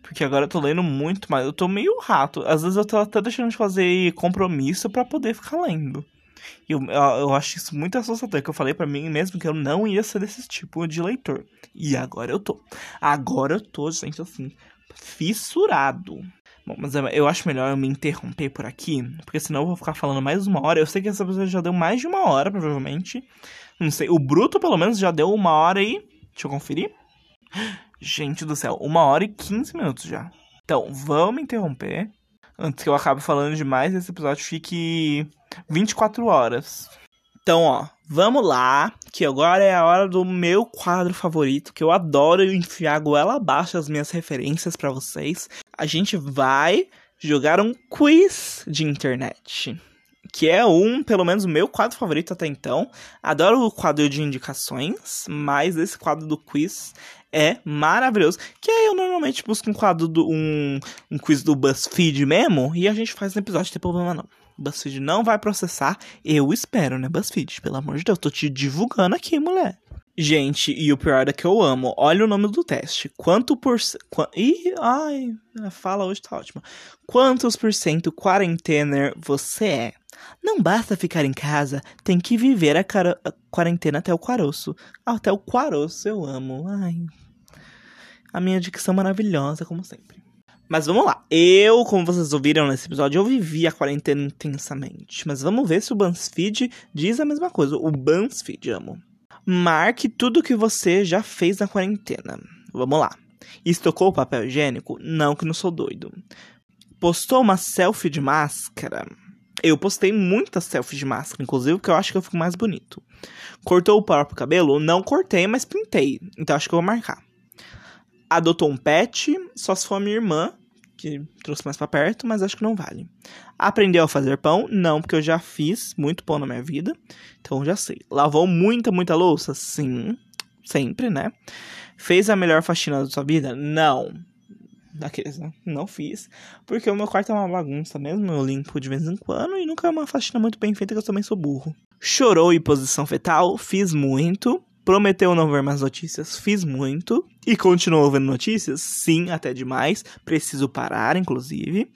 Porque agora eu tô lendo muito, mas eu tô meio rato. Às vezes eu tô até deixando de fazer compromisso para poder ficar lendo. E eu, eu, acho isso muito assustador, que eu falei para mim mesmo que eu não ia ser desse tipo de leitor. E agora eu tô. Agora eu tô, gente, assim, fissurado. Bom, mas eu acho melhor eu me interromper por aqui, porque senão eu vou ficar falando mais uma hora. Eu sei que essa pessoa já deu mais de uma hora, provavelmente. Não sei, o Bruto pelo menos já deu uma hora e. Deixa eu conferir. Gente do céu, uma hora e quinze minutos já. Então, vamos interromper. Antes que eu acabe falando demais, esse episódio fique 24 horas. Então, ó, vamos lá, que agora é a hora do meu quadro favorito, que eu adoro enfiar goela abaixo as minhas referências para vocês. A gente vai jogar um quiz de internet. Que é um, pelo menos, o meu quadro favorito até então. Adoro o quadro de indicações, mas esse quadro do quiz é maravilhoso. Que aí eu normalmente busco um quadro do. um, um quiz do BuzzFeed mesmo. E a gente faz no episódio, não tem problema não. BuzzFeed não vai processar. Eu espero, né, BuzzFeed? Pelo amor de Deus, tô te divulgando aqui, mulher. Gente, e o pior é que eu amo. Olha o nome do teste. Quanto por cento. Ih, ai, a fala hoje tá ótima. Quantos por cento quarentena você é? Não basta ficar em casa, tem que viver a, a quarentena até o caroço. Até o caroço eu amo. Ai. A minha dicção maravilhosa, como sempre. Mas vamos lá. Eu, como vocês ouviram nesse episódio, eu vivi a quarentena intensamente. Mas vamos ver se o BuzzFeed diz a mesma coisa. O BuzzFeed, amo. Marque tudo que você já fez na quarentena. Vamos lá. Estocou o papel higiênico? Não, que não sou doido. Postou uma selfie de máscara? Eu postei muitas selfies de máscara, inclusive, porque eu acho que eu fico mais bonito. Cortou o próprio cabelo? Não cortei, mas pintei. Então acho que eu vou marcar adotou um pet, só se for a minha irmã, que trouxe mais pra perto, mas acho que não vale. Aprendeu a fazer pão? Não, porque eu já fiz muito pão na minha vida, então já sei. Lavou muita, muita louça? Sim, sempre, né? Fez a melhor faxina da sua vida? Não. Daqueles, né? Não fiz. Porque o meu quarto é uma bagunça mesmo. Eu limpo de vez em quando e nunca é uma faxina muito bem feita, que eu também sou burro. Chorou em posição fetal? Fiz muito. Prometeu não ver mais notícias, fiz muito. E continuou vendo notícias? Sim, até demais. Preciso parar, inclusive.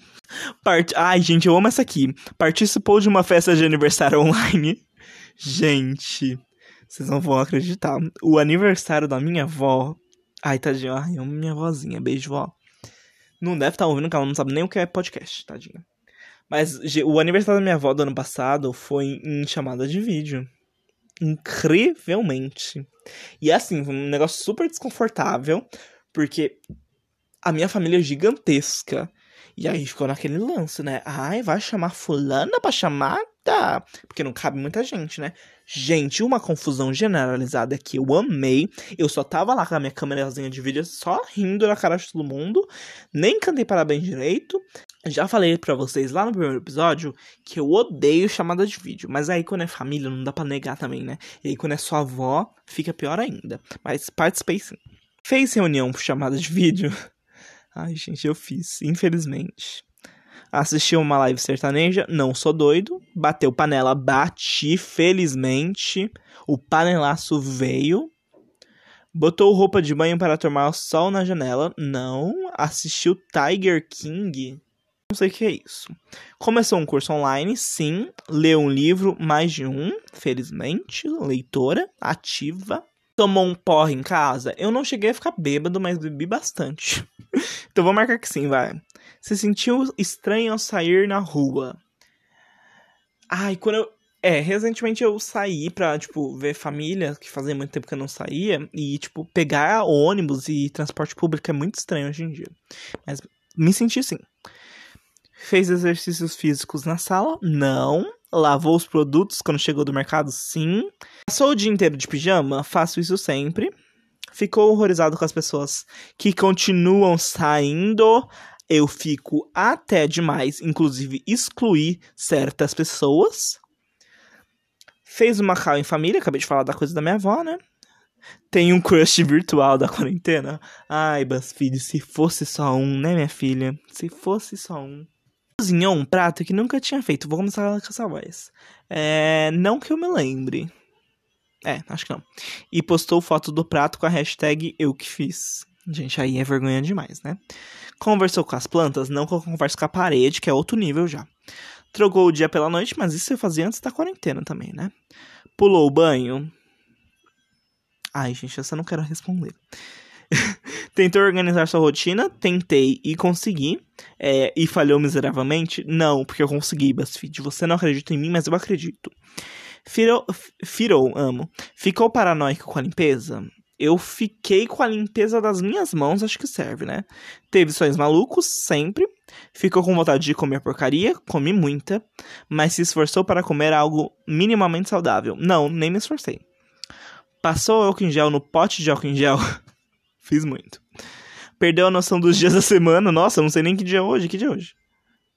Part... Ai, gente, eu amo essa aqui. Participou de uma festa de aniversário online. Gente, Vocês não vão acreditar. O aniversário da minha avó. Ai, tadinha, ai, minha vozinha, beijo, vó. Não deve estar tá ouvindo, que ela não sabe nem o que é podcast, tadinha. Mas o aniversário da minha avó do ano passado foi em chamada de vídeo. Incrivelmente. E assim, foi um negócio super desconfortável, porque a minha família é gigantesca. E aí ficou naquele lance, né? Ai, vai chamar fulana pra chamada? Porque não cabe muita gente, né? Gente, uma confusão generalizada que eu amei. Eu só tava lá com a minha câmerazinha de vídeo, só rindo na cara de todo mundo. Nem cantei parabéns direito. Já falei para vocês lá no primeiro episódio que eu odeio chamada de vídeo. Mas aí quando é família, não dá pra negar também, né? E aí quando é sua avó, fica pior ainda. Mas participei sim. Fez reunião por chamada de vídeo? Ai, gente, eu fiz, infelizmente. Assisti uma live sertaneja, não sou doido. Bateu panela, bati, felizmente. O panelaço veio. Botou roupa de banho para tomar sol na janela. Não. Assistiu Tiger King. Não sei o que é isso. Começou um curso online, sim. Leu um livro, mais de um, felizmente. Leitora, ativa tomou um porre em casa, eu não cheguei a ficar bêbado, mas bebi bastante. então vou marcar que sim, vai. Se sentiu estranho ao sair na rua? Ai, quando eu. É, recentemente eu saí pra, tipo, ver família, que fazia muito tempo que eu não saía, e, tipo, pegar ônibus e transporte público é muito estranho hoje em dia. Mas me senti assim. Fez exercícios físicos na sala? Não. Lavou os produtos quando chegou do mercado? Sim. Passou o dia inteiro de pijama? Faço isso sempre. Ficou horrorizado com as pessoas que continuam saindo? Eu fico até demais, inclusive excluir certas pessoas. Fez uma call em família, acabei de falar da coisa da minha avó, né? Tem um crush virtual da quarentena. Ai, BuzzFeed, se fosse só um, né, minha filha? Se fosse só um cozinhou um prato que nunca tinha feito. Vou começar com essa voz. É, não que eu me lembre. É, acho que não. E postou foto do prato com a hashtag eu que fiz. Gente, aí é vergonha demais, né? Conversou com as plantas, não conversa com a parede, que é outro nível já. Trocou o dia pela noite, mas isso eu fazia antes da quarentena também, né? Pulou o banho. Ai, gente, essa eu não quero responder. Tentou organizar sua rotina? Tentei e consegui. É, e falhou miseravelmente? Não, porque eu consegui, BuzzFeed. Você não acredita em mim, mas eu acredito. Firou, firou, amo. Ficou paranoico com a limpeza? Eu fiquei com a limpeza das minhas mãos, acho que serve, né? Teve sonhos malucos, sempre. Ficou com vontade de comer porcaria, comi muita. Mas se esforçou para comer algo minimamente saudável? Não, nem me esforcei. Passou álcool em gel no pote de álcool em gel? Fiz muito. Perdeu a noção dos dias da semana. Nossa, não sei nem que dia é hoje. Que dia é hoje?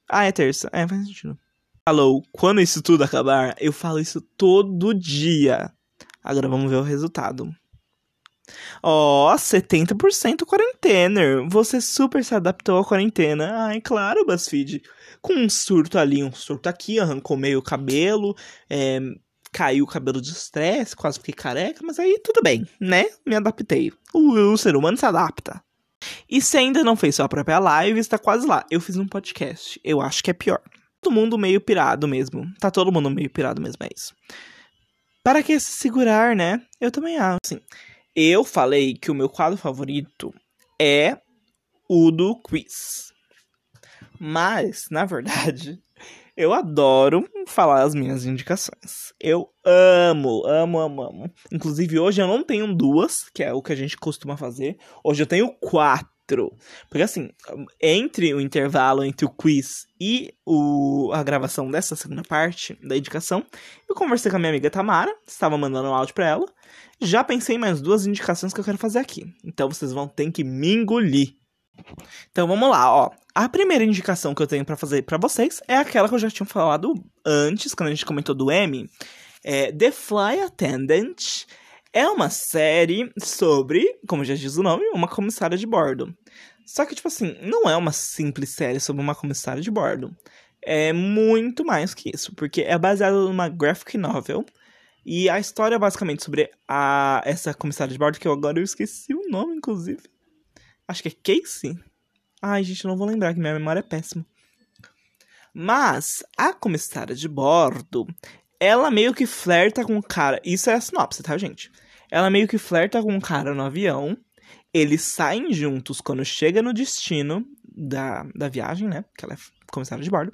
Ah, é terça. É, faz sentido. Falou, quando isso tudo acabar, eu falo isso todo dia. Agora vamos ver o resultado. Ó, oh, 70% quarentena. Você super se adaptou à quarentena. Ai, claro, BuzzFeed. Com um surto ali, um surto aqui, arrancou meio o cabelo, é, caiu o cabelo de estresse, quase fiquei careca, mas aí tudo bem, né? Me adaptei. O, o ser humano se adapta. E se ainda não fez sua própria live, está quase lá. Eu fiz um podcast. Eu acho que é pior. Todo mundo meio pirado mesmo. Tá todo mundo meio pirado mesmo, é isso. Para que se segurar, né? Eu também acho. Assim, eu falei que o meu quadro favorito é o do quiz. Mas, na verdade, eu adoro falar as minhas indicações. Eu amo, amo, amo, amo. Inclusive, hoje eu não tenho duas, que é o que a gente costuma fazer. Hoje eu tenho quatro. Porque assim, entre o intervalo entre o quiz e o, a gravação dessa segunda parte da indicação, eu conversei com a minha amiga Tamara, estava mandando um áudio pra ela. Já pensei em mais duas indicações que eu quero fazer aqui. Então vocês vão ter que me engolir. Então vamos lá, ó. A primeira indicação que eu tenho para fazer para vocês é aquela que eu já tinha falado antes, quando a gente comentou do M. É The Fly Attendant. É uma série sobre, como já diz o nome, uma comissária de bordo. Só que, tipo assim, não é uma simples série sobre uma comissária de bordo. É muito mais que isso, porque é baseada numa graphic novel. E a história é basicamente sobre a, essa comissária de bordo, que eu agora eu esqueci o nome, inclusive. Acho que é Casey. Ai, gente, não vou lembrar que minha memória é péssima. Mas a comissária de bordo, ela meio que flerta com o cara. Isso é a sinopse, tá, gente? Ela meio que flerta com o cara no avião. Eles saem juntos quando chega no destino da, da viagem, né? Que ela é comissária de bordo.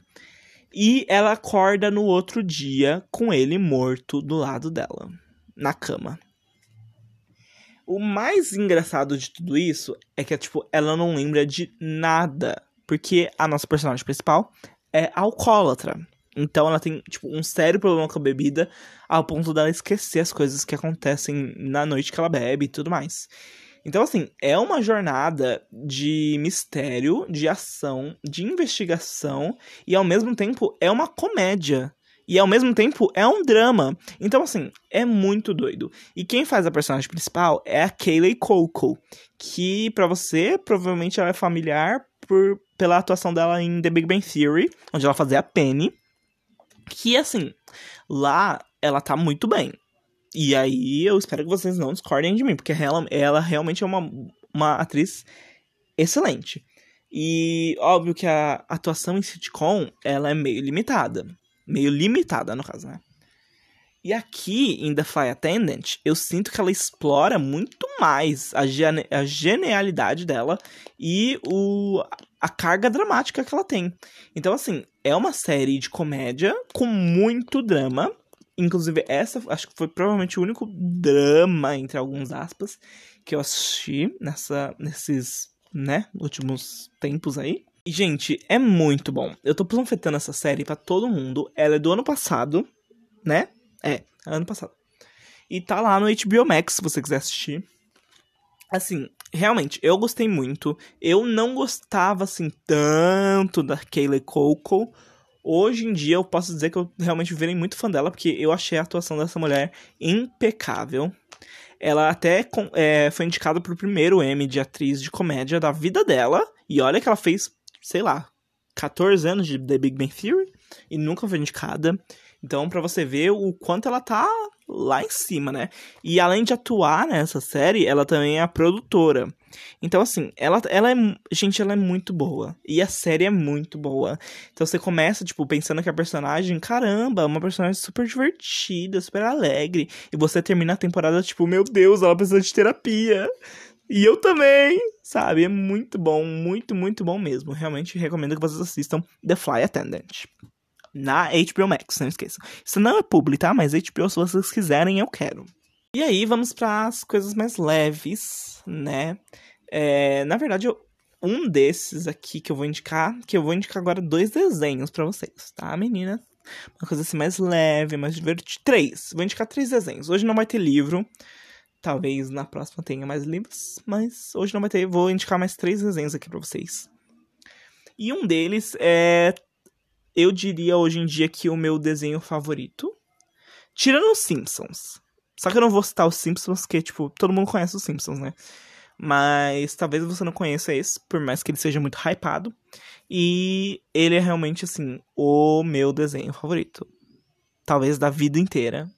E ela acorda no outro dia com ele morto do lado dela, na cama. O mais engraçado de tudo isso é que, tipo, ela não lembra de nada. Porque a nossa personagem principal é alcoólatra. Então ela tem, tipo, um sério problema com a bebida, ao ponto dela esquecer as coisas que acontecem na noite que ela bebe e tudo mais. Então, assim, é uma jornada de mistério, de ação, de investigação, e ao mesmo tempo é uma comédia. E ao mesmo tempo é um drama. Então, assim, é muito doido. E quem faz a personagem principal é a Kayleigh Coco, que para você provavelmente ela é familiar por, pela atuação dela em The Big Bang Theory, onde ela fazia a Penny. Que, assim, lá ela tá muito bem. E aí eu espero que vocês não discordem de mim, porque ela, ela realmente é uma, uma atriz excelente. E óbvio que a atuação em sitcom, ela é meio limitada. Meio limitada, no caso, né? E aqui, em The Fly Attendant, eu sinto que ela explora muito mais a, gene a genialidade dela e o, a carga dramática que ela tem. Então, assim, é uma série de comédia com muito drama, Inclusive, essa acho que foi provavelmente o único drama, entre alguns aspas, que eu assisti nessa, nesses, né, últimos tempos aí. Gente, é muito bom. Eu tô panfletando essa série para todo mundo. Ela é do ano passado, né? É, é ano passado. E tá lá no HBO Max, se você quiser assistir. Assim, realmente, eu gostei muito. Eu não gostava, assim, tanto da Kaylee Coco Hoje em dia eu posso dizer que eu realmente virei muito fã dela, porque eu achei a atuação dessa mulher impecável. Ela até é, foi indicada pro primeiro M de atriz de comédia da vida dela. E olha que ela fez, sei lá, 14 anos de The Big Bang Theory e nunca foi indicada. Então, para você ver o quanto ela tá lá em cima, né? E além de atuar nessa série, ela também é a produtora. Então, assim, ela, ela é. Gente, ela é muito boa. E a série é muito boa. Então você começa, tipo, pensando que a personagem, caramba, é uma personagem super divertida, super alegre. E você termina a temporada, tipo, meu Deus, ela precisa de terapia. E eu também, sabe? É muito bom, muito, muito bom mesmo. Realmente recomendo que vocês assistam The Fly Attendant na HBO Max, não esqueçam. Isso não é publi, tá? Mas HBO, se vocês quiserem, eu quero. E aí, vamos para as coisas mais leves, né? É, na verdade, eu, um desses aqui que eu vou indicar, que eu vou indicar agora dois desenhos para vocês, tá, menina? Uma coisa assim mais leve, mais divertida. Três. Vou indicar três desenhos. Hoje não vai ter livro. Talvez na próxima tenha mais livros, mas hoje não vai ter. Vou indicar mais três desenhos aqui para vocês. E um deles é eu diria hoje em dia que o meu desenho favorito, tirando os Simpsons. Só que eu não vou citar os Simpsons, porque, tipo, todo mundo conhece os Simpsons, né? Mas talvez você não conheça esse, por mais que ele seja muito hypado. E ele é realmente, assim, o meu desenho favorito. Talvez da vida inteira.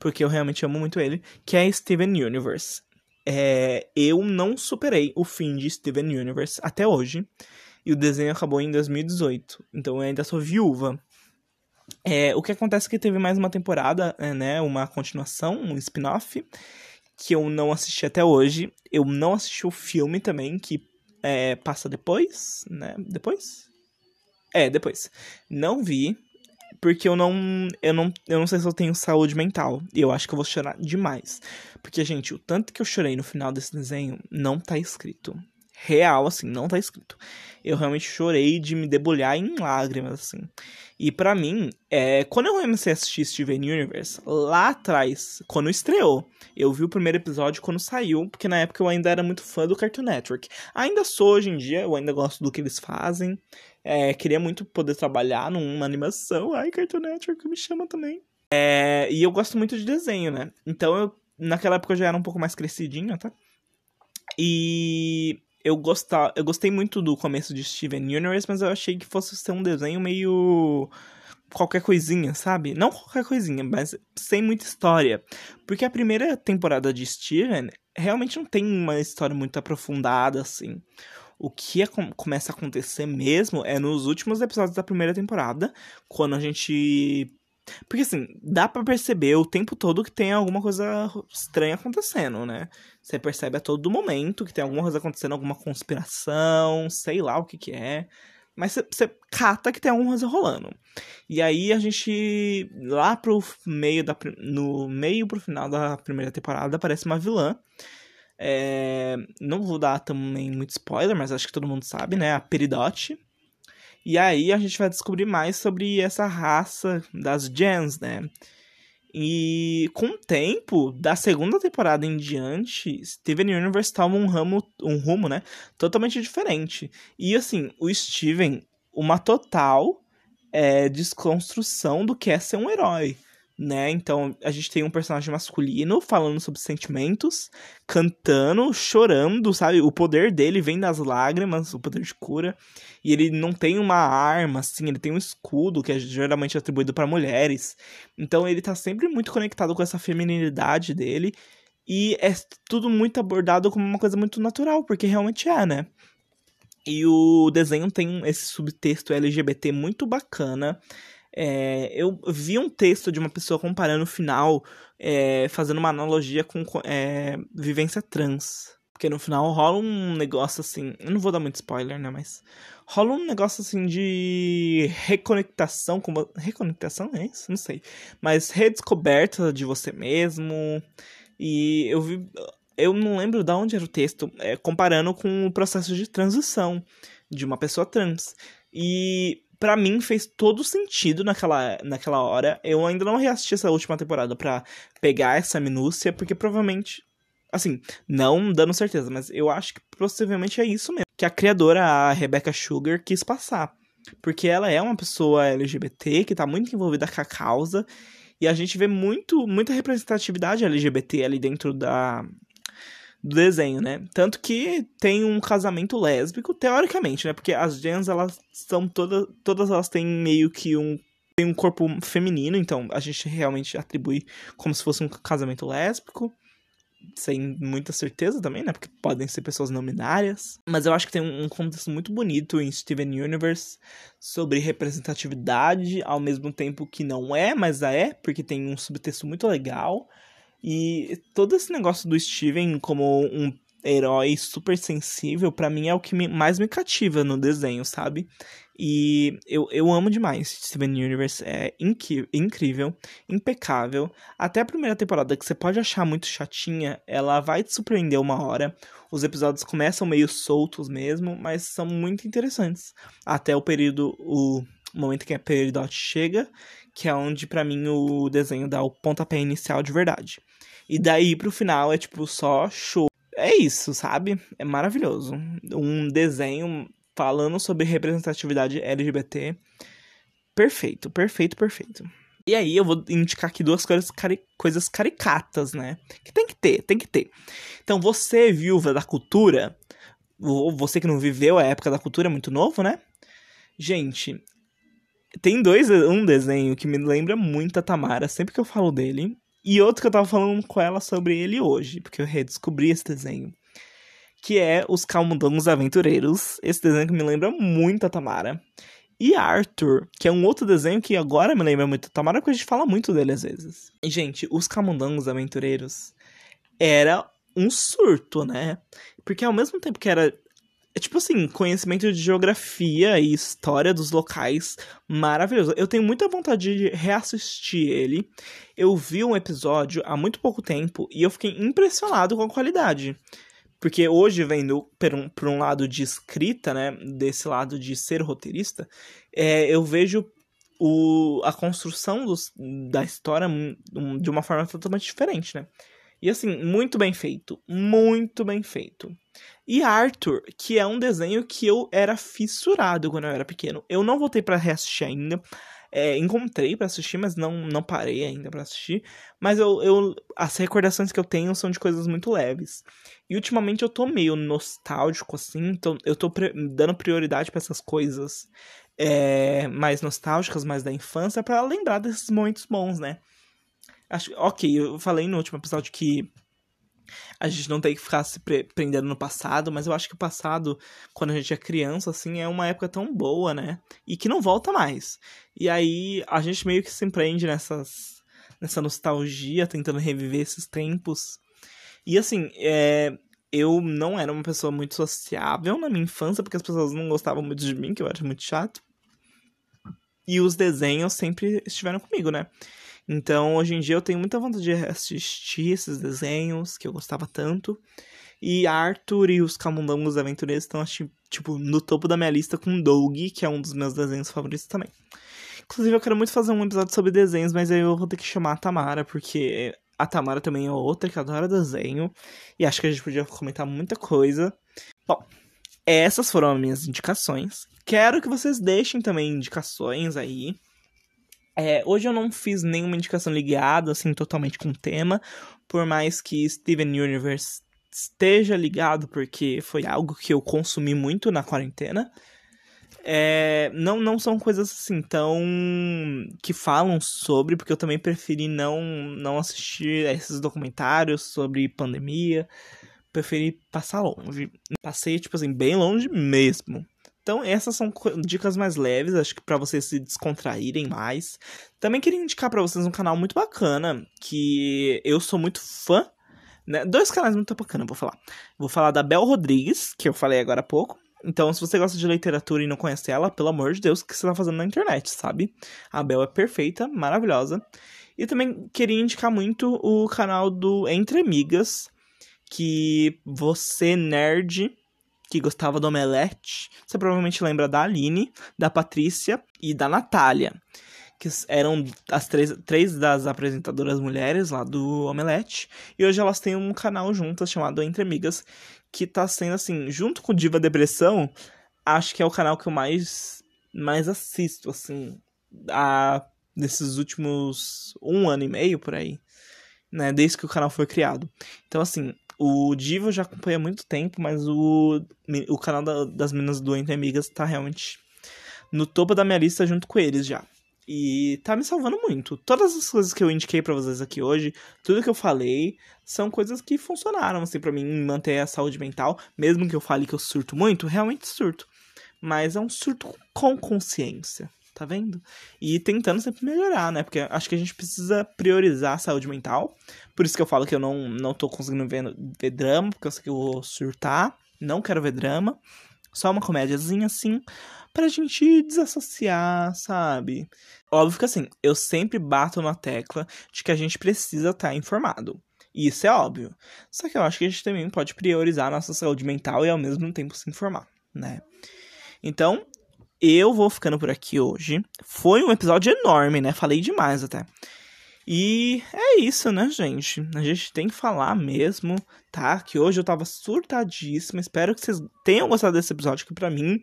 Porque eu realmente amo muito ele. Que é Steven Universe. É, eu não superei o fim de Steven Universe até hoje e o desenho acabou em 2018. Então eu ainda sou viúva. É, o que acontece é que teve mais uma temporada, é, né? Uma continuação, um spin-off, que eu não assisti até hoje. Eu não assisti o filme também, que é, passa depois, né? Depois? É, depois. Não vi, porque eu não, eu não, eu não sei se eu tenho saúde mental. E eu acho que eu vou chorar demais. Porque, gente, o tanto que eu chorei no final desse desenho não tá escrito real, assim, não tá escrito. Eu realmente chorei de me debulhar em lágrimas, assim. E para mim, é, quando eu comecei a assistir Steven Universe, lá atrás, quando estreou, eu vi o primeiro episódio quando saiu, porque na época eu ainda era muito fã do Cartoon Network. Ainda sou hoje em dia, eu ainda gosto do que eles fazem. É, queria muito poder trabalhar numa animação. Ai, Cartoon Network me chama também. É, e eu gosto muito de desenho, né? Então eu, naquela época eu já era um pouco mais crescidinho, tá? E eu, gostar, eu gostei muito do começo de Steven Universe, mas eu achei que fosse ser um desenho meio qualquer coisinha, sabe? Não qualquer coisinha, mas sem muita história. Porque a primeira temporada de Steven realmente não tem uma história muito aprofundada, assim. O que é, começa a acontecer mesmo é nos últimos episódios da primeira temporada, quando a gente Porque assim, dá para perceber o tempo todo que tem alguma coisa estranha acontecendo, né? Você percebe a todo momento que tem alguma coisa acontecendo, alguma conspiração, sei lá o que que é. Mas você cata que tem alguma coisa rolando. E aí a gente, lá pro meio da. No meio pro final da primeira temporada, aparece uma vilã. É, não vou dar também muito spoiler, mas acho que todo mundo sabe, né? A Peridote. E aí a gente vai descobrir mais sobre essa raça das Gens, né? E com o tempo, da segunda temporada em diante, Steven Universe toma um, ramo, um rumo, né? Totalmente diferente. E assim, o Steven, uma total é, desconstrução do que é ser um herói né? Então a gente tem um personagem masculino falando sobre sentimentos, cantando, chorando, sabe? O poder dele vem das lágrimas, o poder de cura. E ele não tem uma arma, assim, ele tem um escudo que é geralmente atribuído para mulheres. Então ele tá sempre muito conectado com essa feminilidade dele. E é tudo muito abordado como uma coisa muito natural, porque realmente é, né? E o desenho tem esse subtexto LGBT muito bacana. É, eu vi um texto de uma pessoa comparando o final, é, fazendo uma analogia com é, vivência trans. Porque no final rola um negócio assim. Eu não vou dar muito spoiler, né? Mas rola um negócio assim de reconectação. Com, reconectação é isso? Não sei. Mas redescoberta de você mesmo. E eu vi. Eu não lembro de onde era o texto, é, comparando com o processo de transição de uma pessoa trans. E para mim fez todo sentido naquela, naquela hora. Eu ainda não reassisti essa última temporada para pegar essa minúcia, porque provavelmente. Assim, não dando certeza, mas eu acho que possivelmente é isso mesmo. Que a criadora, a Rebecca Sugar, quis passar. Porque ela é uma pessoa LGBT que tá muito envolvida com a causa. E a gente vê muito, muita representatividade LGBT ali dentro da, do desenho, né? Tanto que tem um casamento lésbico, teoricamente, né? Porque as gens, elas são todas. Todas elas têm meio que um. Tem um corpo feminino, então a gente realmente atribui como se fosse um casamento lésbico. Sem muita certeza também, né? Porque podem ser pessoas não binárias. Mas eu acho que tem um contexto muito bonito em Steven Universe sobre representatividade, ao mesmo tempo que não é, mas é, porque tem um subtexto muito legal. E todo esse negócio do Steven como um herói super sensível, para mim é o que me, mais me cativa no desenho, sabe? E eu, eu amo demais Steven Universe, é incrível, impecável. Até a primeira temporada, que você pode achar muito chatinha, ela vai te surpreender uma hora. Os episódios começam meio soltos mesmo, mas são muito interessantes. Até o período, o momento que a Peridot chega, que é onde para mim o desenho dá o pontapé inicial de verdade. E daí pro final é tipo só show. É isso, sabe? É maravilhoso. Um desenho falando sobre representatividade LGBT. Perfeito, perfeito, perfeito. E aí eu vou indicar aqui duas coisas, cari coisas caricatas, né? Que tem que ter, tem que ter. Então, você, viúva da cultura, você que não viveu a época da cultura, é muito novo, né? Gente, tem dois, um desenho que me lembra muito a Tamara, sempre que eu falo dele. E outro que eu tava falando com ela sobre ele hoje, porque eu redescobri esse desenho. Que é Os Calmundongos Aventureiros. Esse desenho que me lembra muito a Tamara. E Arthur, que é um outro desenho que agora me lembra muito a Tamara, porque a gente fala muito dele às vezes. E, gente, Os Camundongos Aventureiros era um surto, né? Porque ao mesmo tempo que era é tipo assim, conhecimento de geografia e história dos locais maravilhoso. Eu tenho muita vontade de reassistir ele. Eu vi um episódio há muito pouco tempo e eu fiquei impressionado com a qualidade. Porque hoje, vendo por um, por um lado de escrita, né? Desse lado de ser roteirista, é, eu vejo o, a construção dos, da história de uma forma totalmente diferente, né? E assim, muito bem feito. Muito bem feito. E Arthur, que é um desenho que eu era fissurado quando eu era pequeno. Eu não voltei para reassistir ainda. É, encontrei para assistir, mas não, não parei ainda para assistir. Mas eu, eu, as recordações que eu tenho são de coisas muito leves. E ultimamente eu tô meio nostálgico, assim. Então eu tô dando prioridade para essas coisas é, mais nostálgicas, mais da infância, para lembrar desses momentos bons, né? Acho, ok, eu falei no último episódio que a gente não tem que ficar se prendendo no passado, mas eu acho que o passado, quando a gente é criança, assim, é uma época tão boa, né? E que não volta mais. E aí a gente meio que se empreende nessas, nessa nostalgia, tentando reviver esses tempos. E assim, é, eu não era uma pessoa muito sociável na minha infância, porque as pessoas não gostavam muito de mim, que eu era muito chato. E os desenhos sempre estiveram comigo, né? Então, hoje em dia, eu tenho muita vontade de assistir esses desenhos que eu gostava tanto. E Arthur e os Camundongos Aventureiros estão, tipo, no topo da minha lista com Doug, que é um dos meus desenhos favoritos também. Inclusive, eu quero muito fazer um episódio sobre desenhos, mas aí eu vou ter que chamar a Tamara, porque a Tamara também é outra que adora desenho. E acho que a gente podia comentar muita coisa. Bom, essas foram as minhas indicações. Quero que vocês deixem também indicações aí é, hoje eu não fiz nenhuma indicação ligada, assim, totalmente com o tema, por mais que Steven Universe esteja ligado, porque foi algo que eu consumi muito na quarentena. É, não, não são coisas assim tão que falam sobre, porque eu também preferi não, não assistir esses documentários sobre pandemia. Preferi passar longe. Passei, tipo assim, bem longe mesmo. Então, essas são dicas mais leves, acho que para vocês se descontraírem mais. Também queria indicar para vocês um canal muito bacana, que eu sou muito fã, né? Dois canais muito bacanas, vou falar. Vou falar da Bel Rodrigues, que eu falei agora há pouco. Então, se você gosta de literatura e não conhece ela, pelo amor de Deus, o que você tá fazendo na internet, sabe? A Bel é perfeita, maravilhosa. E também queria indicar muito o canal do Entre Amigas, que você, nerd, que gostava do Omelete. Você provavelmente lembra da Aline, da Patrícia e da Natália, que eram as três, três das apresentadoras mulheres lá do Omelete. E hoje elas têm um canal juntas chamado Entre Amigas, que tá sendo assim, junto com Diva Depressão, acho que é o canal que eu mais, mais assisto, assim, a, desses últimos um ano e meio por aí. Né, desde que o canal foi criado. Então, assim, o Divo eu já acompanha há muito tempo, mas o, o canal da, das meninas do Entre Amigas tá realmente no topo da minha lista junto com eles já. E tá me salvando muito. Todas as coisas que eu indiquei para vocês aqui hoje, tudo que eu falei, são coisas que funcionaram, assim, para mim manter a saúde mental. Mesmo que eu fale que eu surto muito, realmente surto. Mas é um surto com consciência tá vendo? E tentando sempre melhorar, né? Porque acho que a gente precisa priorizar a saúde mental. Por isso que eu falo que eu não, não tô conseguindo ver, ver drama, porque eu sei que eu vou surtar. Não quero ver drama. Só uma comédiazinha assim, pra gente desassociar, sabe? Óbvio que assim, eu sempre bato na tecla de que a gente precisa estar tá informado. Isso é óbvio. Só que eu acho que a gente também pode priorizar a nossa saúde mental e ao mesmo tempo se informar, né? Então, eu vou ficando por aqui hoje. Foi um episódio enorme, né? Falei demais até. E é isso, né, gente? A gente tem que falar mesmo, tá? Que hoje eu tava surtadíssima. Espero que vocês tenham gostado desse episódio, que para mim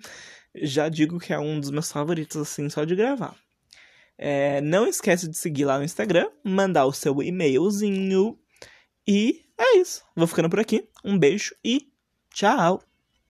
já digo que é um dos meus favoritos, assim, só de gravar. É, não esquece de seguir lá no Instagram, mandar o seu e-mailzinho. E é isso. Vou ficando por aqui. Um beijo e tchau!